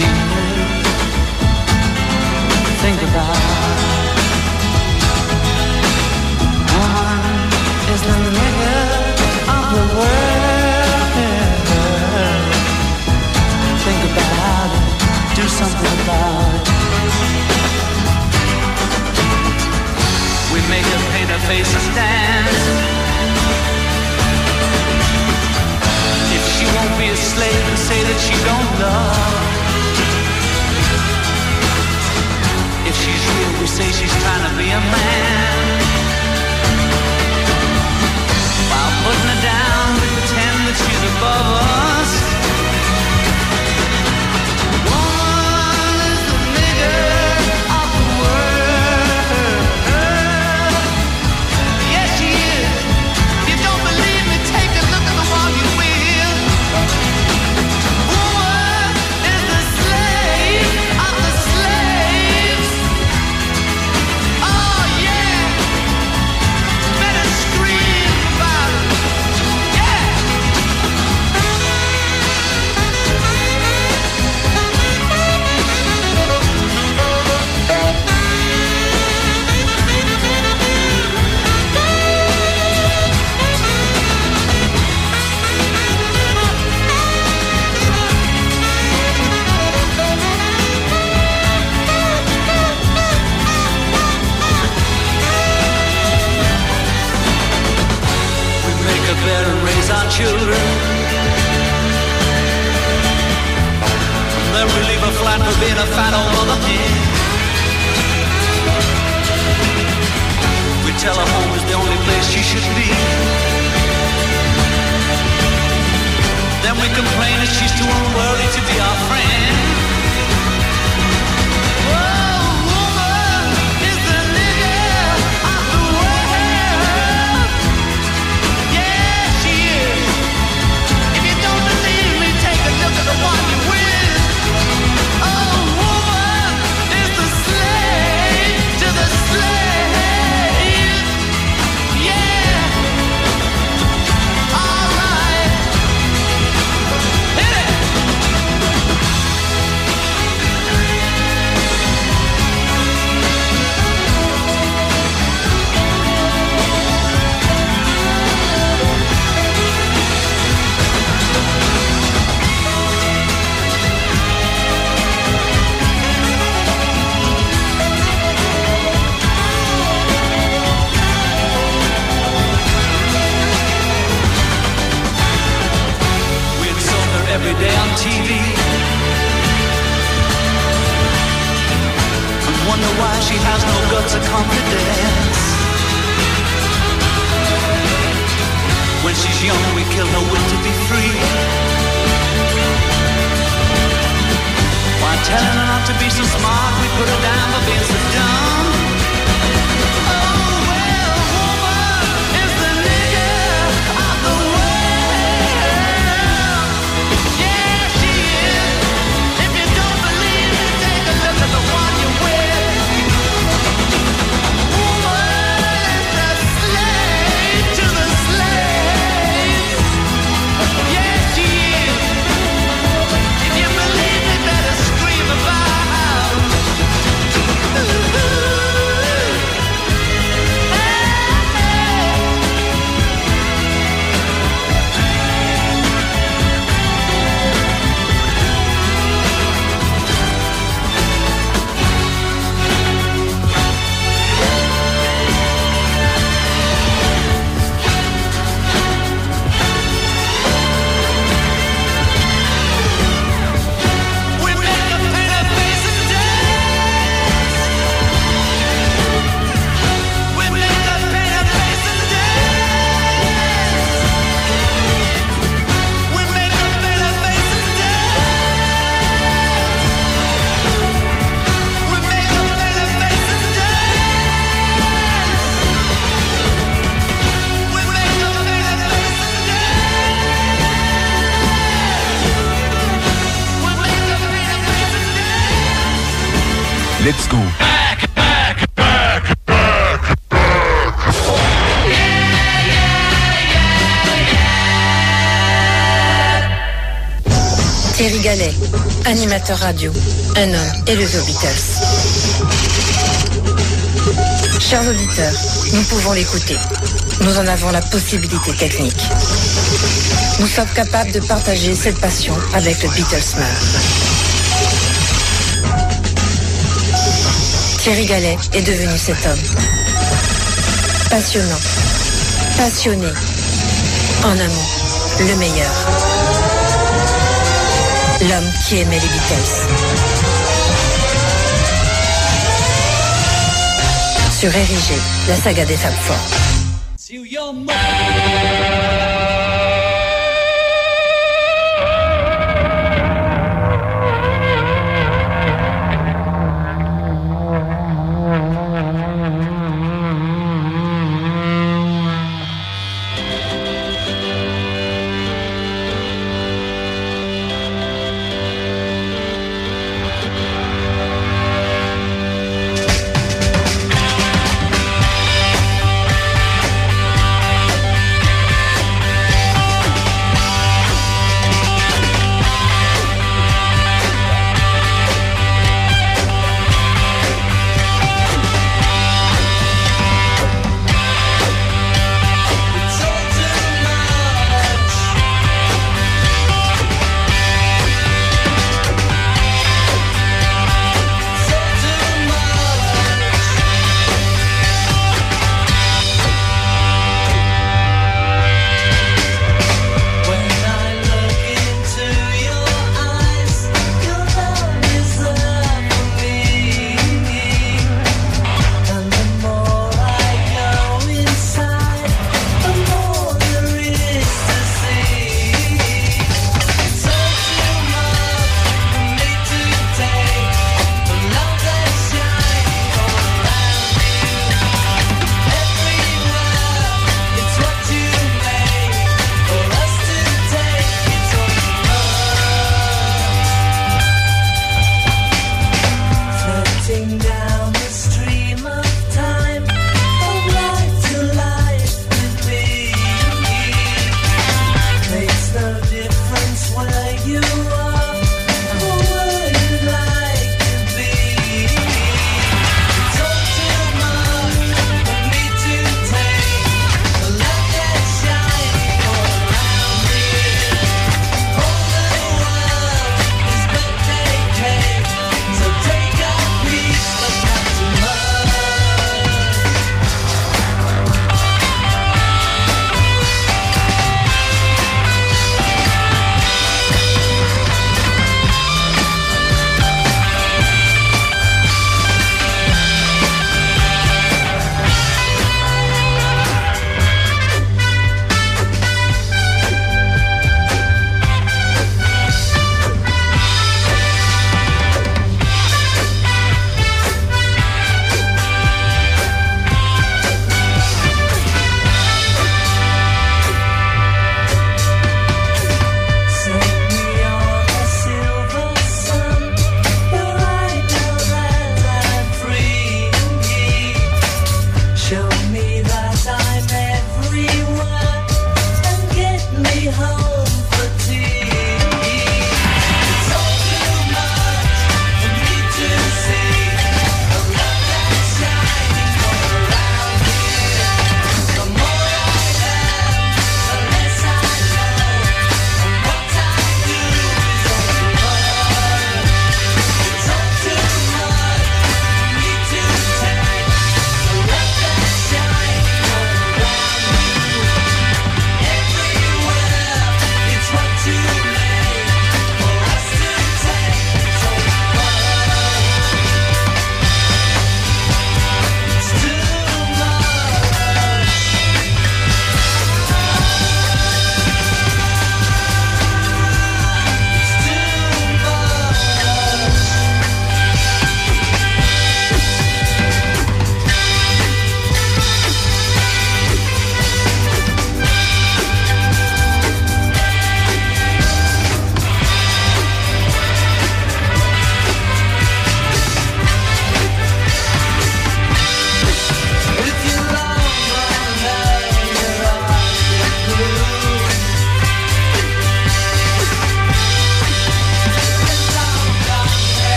Woman is trying to be a man. Radio, un homme et le The Beatles. Chers auditeurs, nous pouvons l'écouter. Nous en avons la possibilité technique. Nous sommes capables de partager cette passion avec le Beatlesman. Thierry Gallet est devenu cet homme. Passionnant, passionné, en mot, le meilleur. L'homme qui aimait les Beatles. Sur Érigé, la saga des Fab Four.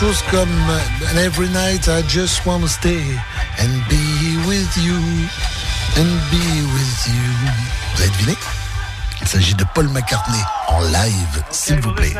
chose comme And Every Night I Just Wanna Stay and Be With You and Be With You. Vous avez deviné? Il s'agit de Paul McCartney en live, s'il vous plaît.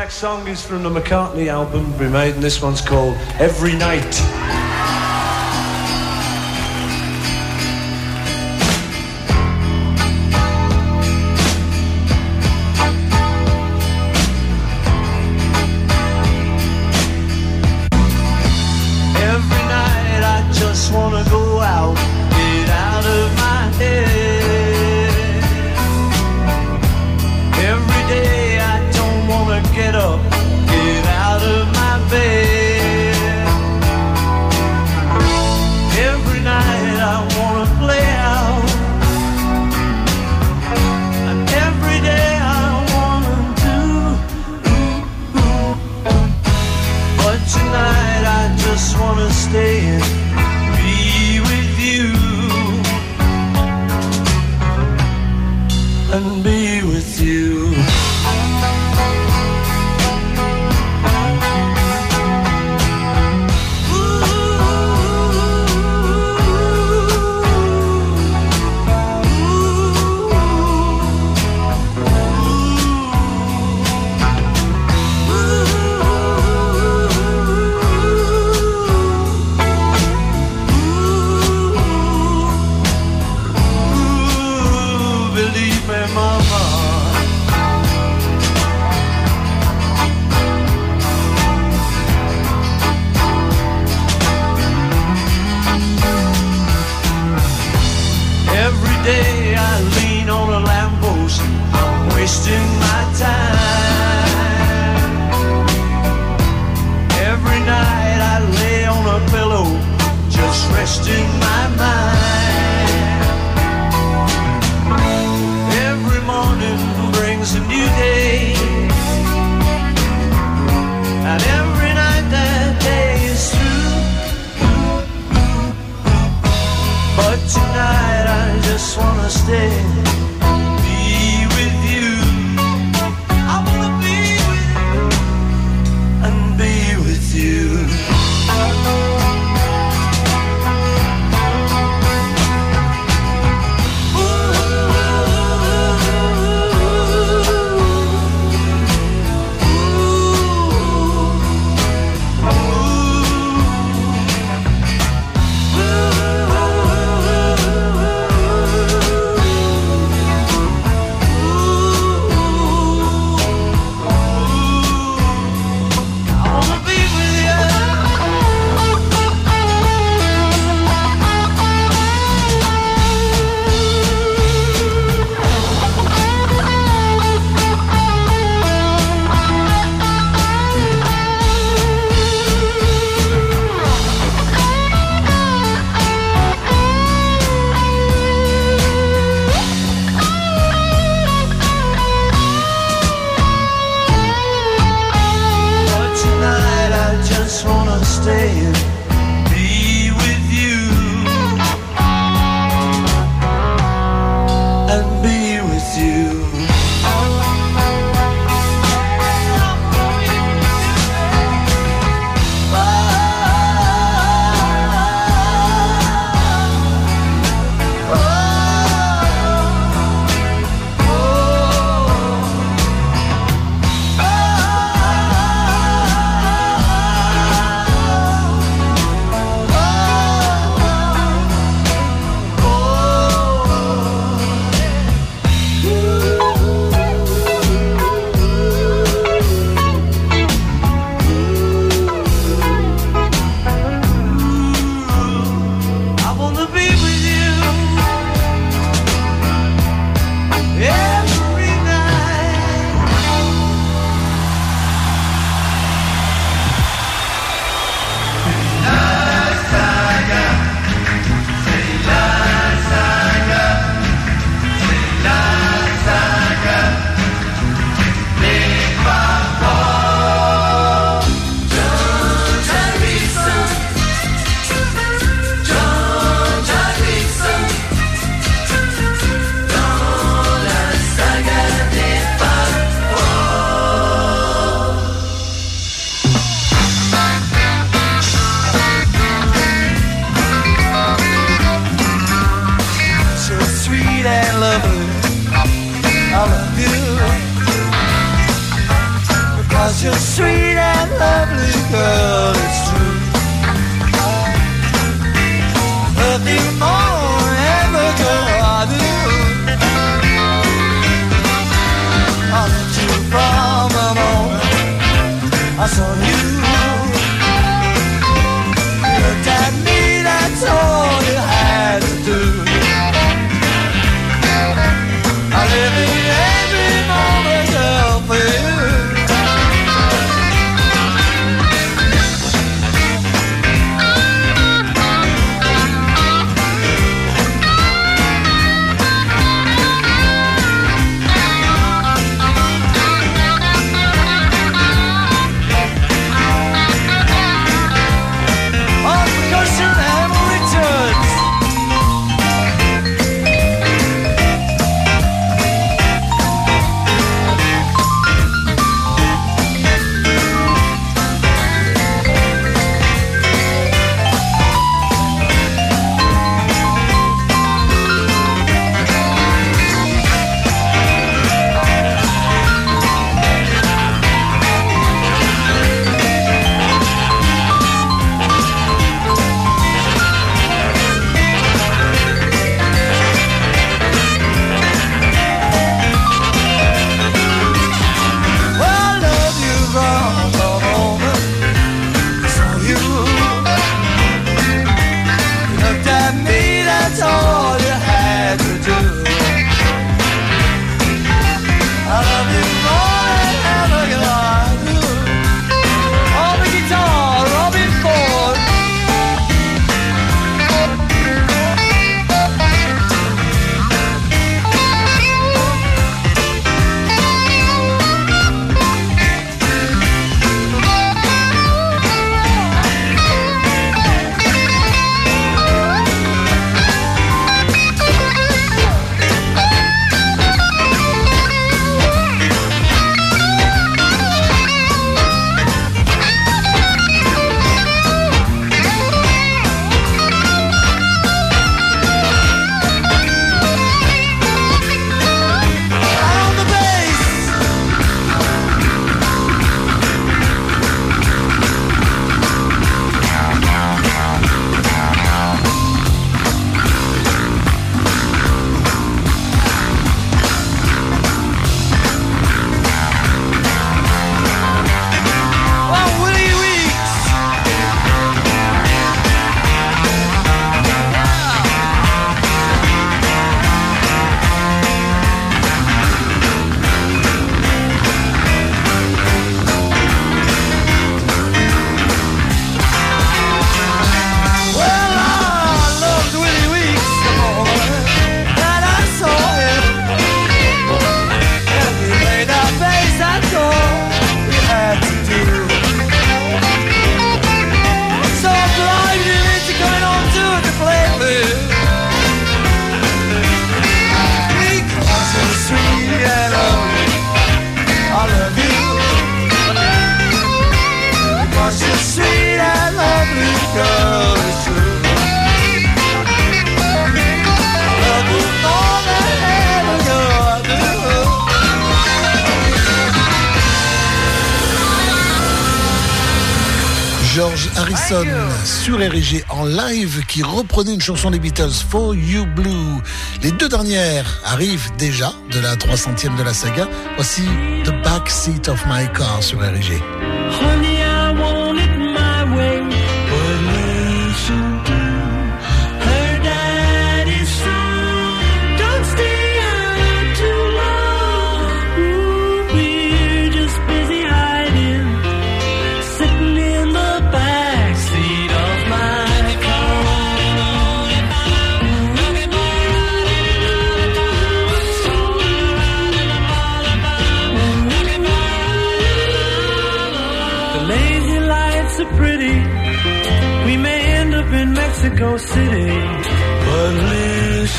érigée en live qui reprenait une chanson des Beatles, For You Blue. Les deux dernières arrivent déjà de la 300e de la saga. Voici The Backseat of My Car sur érigée.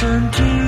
sun to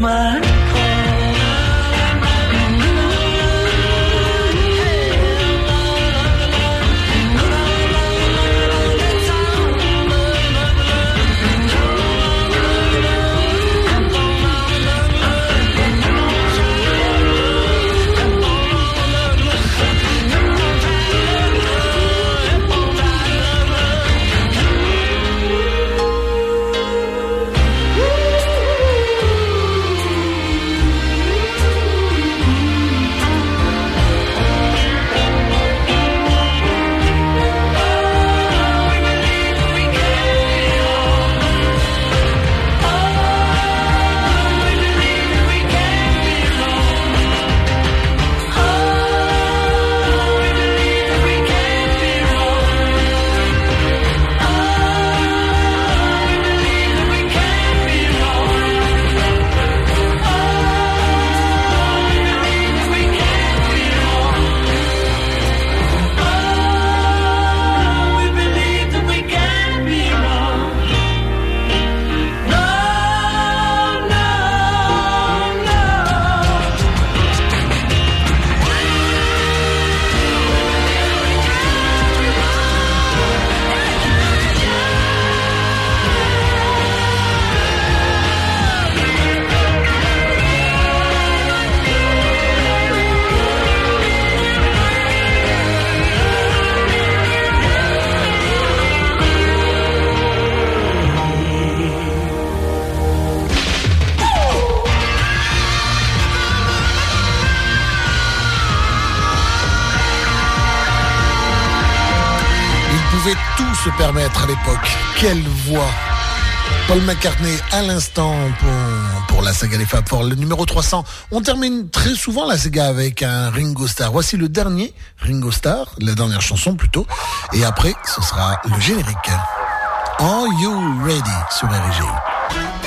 my McCartney à l'instant pour, la saga Les Fab Four, le numéro 300. On termine très souvent la saga avec un Ringo Starr. Voici le dernier Ringo Starr, la dernière chanson plutôt. Et après, ce sera le générique. Are you ready? Sur RG?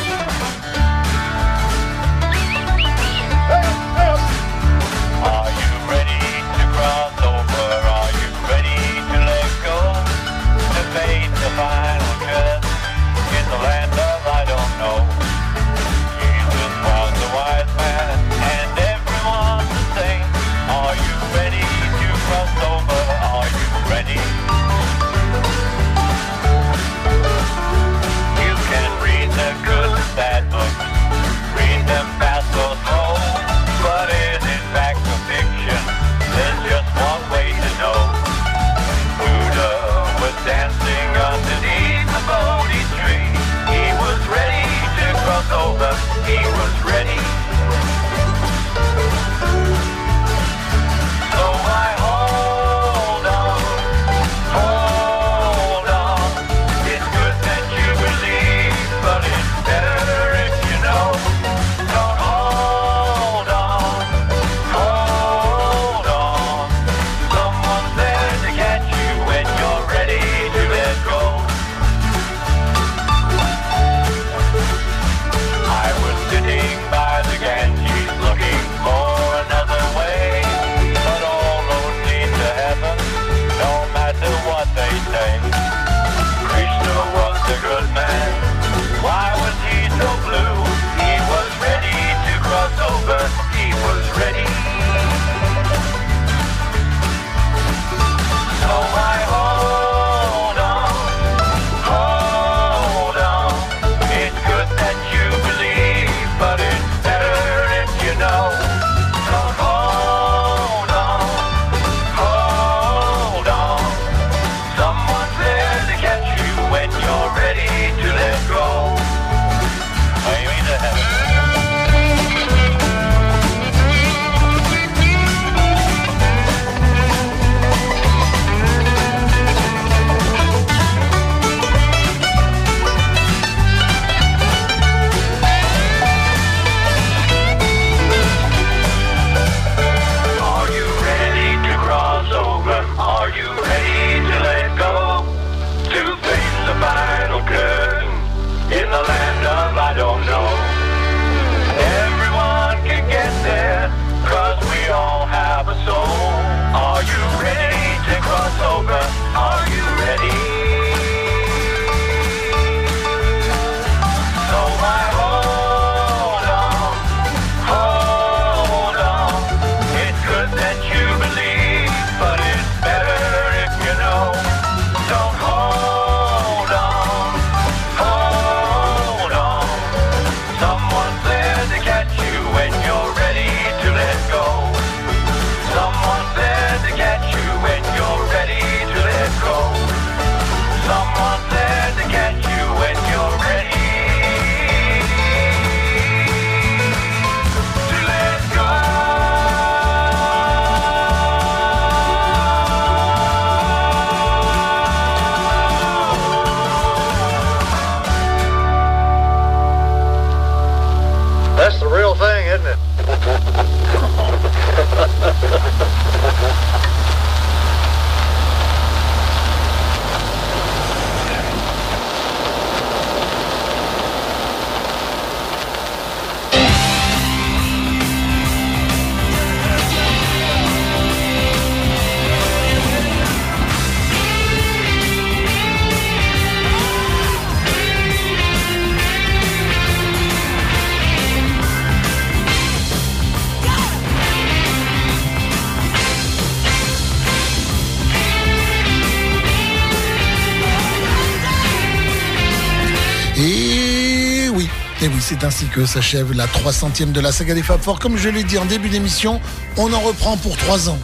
C'est ainsi que s'achève la 300e de la saga des Fab Four. Comme je l'ai dit en début d'émission, on en reprend pour 3 ans.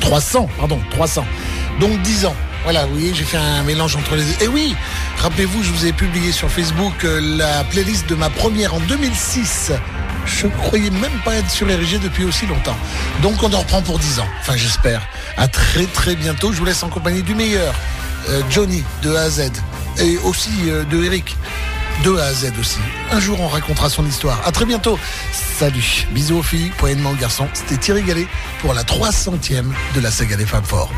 300, pardon, 300. Donc 10 ans. Voilà, voyez, j'ai fait un mélange entre les. Et oui, rappelez-vous, je vous ai publié sur Facebook euh, la playlist de ma première en 2006. Je croyais même pas être sur RG depuis aussi longtemps. Donc on en reprend pour 10 ans. Enfin, j'espère. À très très bientôt. Je vous laisse en compagnie du meilleur. euh, Johnny, de A à Z. Et aussi euh, de Eric. De A à Z aussi. Un jour, on racontera son histoire. À très bientôt. Salut. Bisous aux filles, moyennement aux garçons. C'était Thierry Gallet pour la 300e de la saga des femmes fortes.